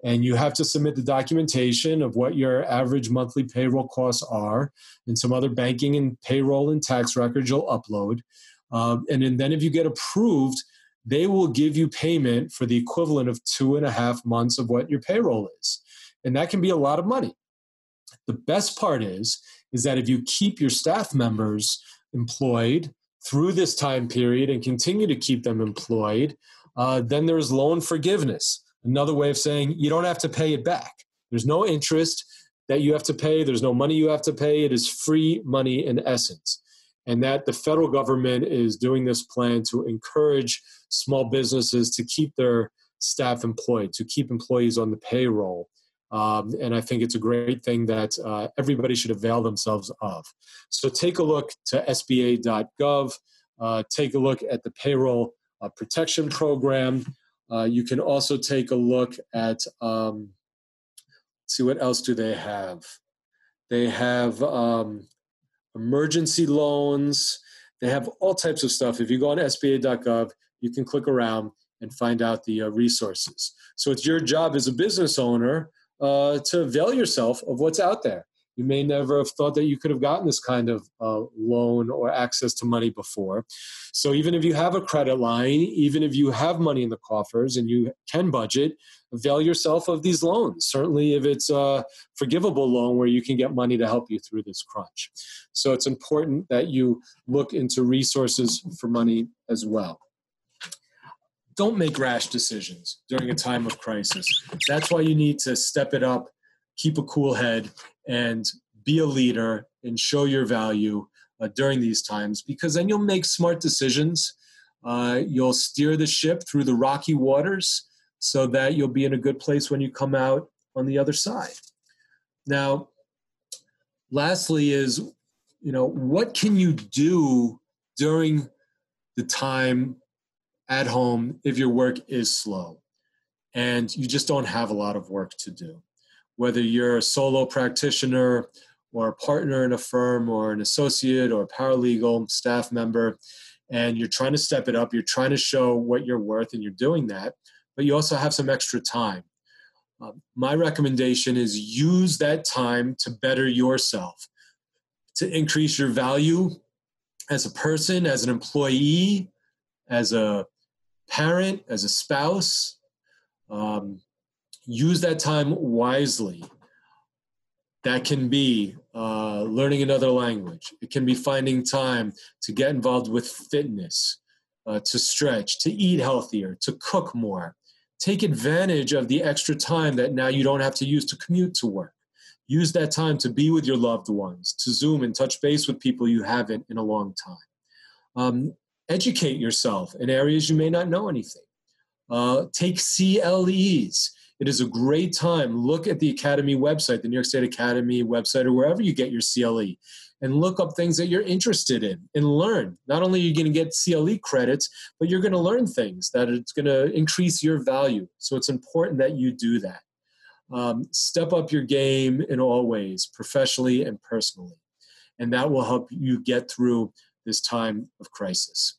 And you have to submit the documentation of what your average monthly payroll costs are and some other banking and payroll and tax records you'll upload. Um, and then if you get approved, they will give you payment for the equivalent of two and a half months of what your payroll is. And that can be a lot of money. The best part is, is that if you keep your staff members employed through this time period and continue to keep them employed, uh, then there's loan forgiveness. Another way of saying you don't have to pay it back. There's no interest that you have to pay, there's no money you have to pay. It is free money in essence and that the federal government is doing this plan to encourage small businesses to keep their staff employed, to keep employees on the payroll. Um, and I think it's a great thing that uh, everybody should avail themselves of. So take a look to SBA.gov, uh, take a look at the payroll uh, protection program. Uh, you can also take a look at, um, see what else do they have. They have um, emergency loans. They have all types of stuff. If you go on SBA.gov, you can click around and find out the uh, resources. So it's your job as a business owner uh, to avail yourself of what's out there. You may never have thought that you could have gotten this kind of uh, loan or access to money before. So, even if you have a credit line, even if you have money in the coffers and you can budget, avail yourself of these loans. Certainly, if it's a forgivable loan where you can get money to help you through this crunch. So, it's important that you look into resources for money as well don't make rash decisions during a time of crisis. That's why you need to step it up, keep a cool head, and be a leader and show your value uh, during these times because then you'll make smart decisions. Uh, you'll steer the ship through the rocky waters so that you'll be in a good place when you come out on the other side. Now, lastly, is you know what can you do during the time at home if your work is slow and you just don't have a lot of work to do. Whether you're a solo practitioner or a partner in a firm or an associate or a paralegal staff member, and you're trying to step it up, you're trying to show what you're worth, and you're doing that, but you also have some extra time. Uh, my recommendation is use that time to better yourself, to increase your value as a person, as an employee, as a parent, as a spouse. Um, use that time wisely. That can be uh, learning another language. It can be finding time to get involved with fitness, uh, to stretch, to eat healthier, to cook more. Take advantage of the extra time that now you don't have to use to commute to work. Use that time to be with your loved ones, to Zoom and touch base with people you haven't in a long time. Um, educate yourself in areas you may not know anything. Uh, take CLEs. It is a great time. Look at the Academy website, the New York State Academy website, or wherever you get your CLE, and look up things that you're interested in and learn. Not only are you going to get CLE credits, but you're going to learn things that it's going to increase your value. So it's important that you do that. Um, step up your game in all ways, professionally and personally. And that will help you get through this time of crisis.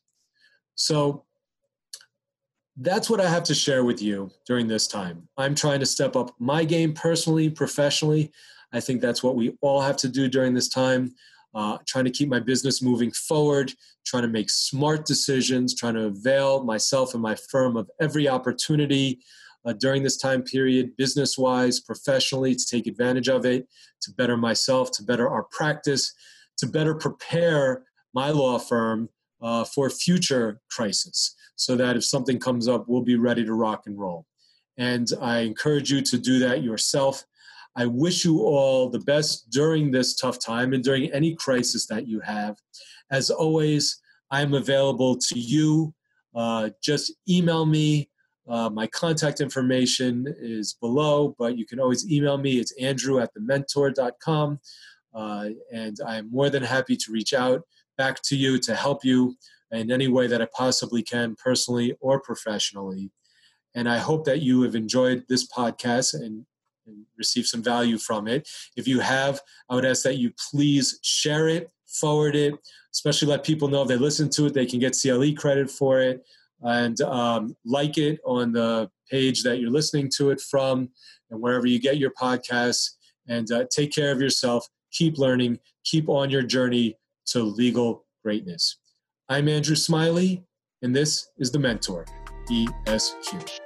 So that's what I have to share with you during this time. I'm trying to step up my game personally, professionally. I think that's what we all have to do during this time. Uh, trying to keep my business moving forward, trying to make smart decisions, trying to avail myself and my firm of every opportunity uh, during this time period, business wise, professionally, to take advantage of it, to better myself, to better our practice, to better prepare my law firm uh, for future crisis so that if something comes up, we'll be ready to rock and roll. And I encourage you to do that yourself. I wish you all the best during this tough time and during any crisis that you have. As always, I'm available to you. Uh, just email me. Uh, my contact information is below, but you can always email me. It's andrew at thementor.com. Uh, and I'm more than happy to reach out back to you to help you in any way that I possibly can, personally or professionally. And I hope that you have enjoyed this podcast and, and received some value from it. If you have, I would ask that you please share it, forward it, especially let people know if they listen to it, they can get CLE credit for it, and um, like it on the page that you're listening to it from and wherever you get your podcasts. And uh, take care of yourself. Keep learning. Keep on your journey to legal greatness. I'm Andrew Smiley, and this is The Mentor, ESQ.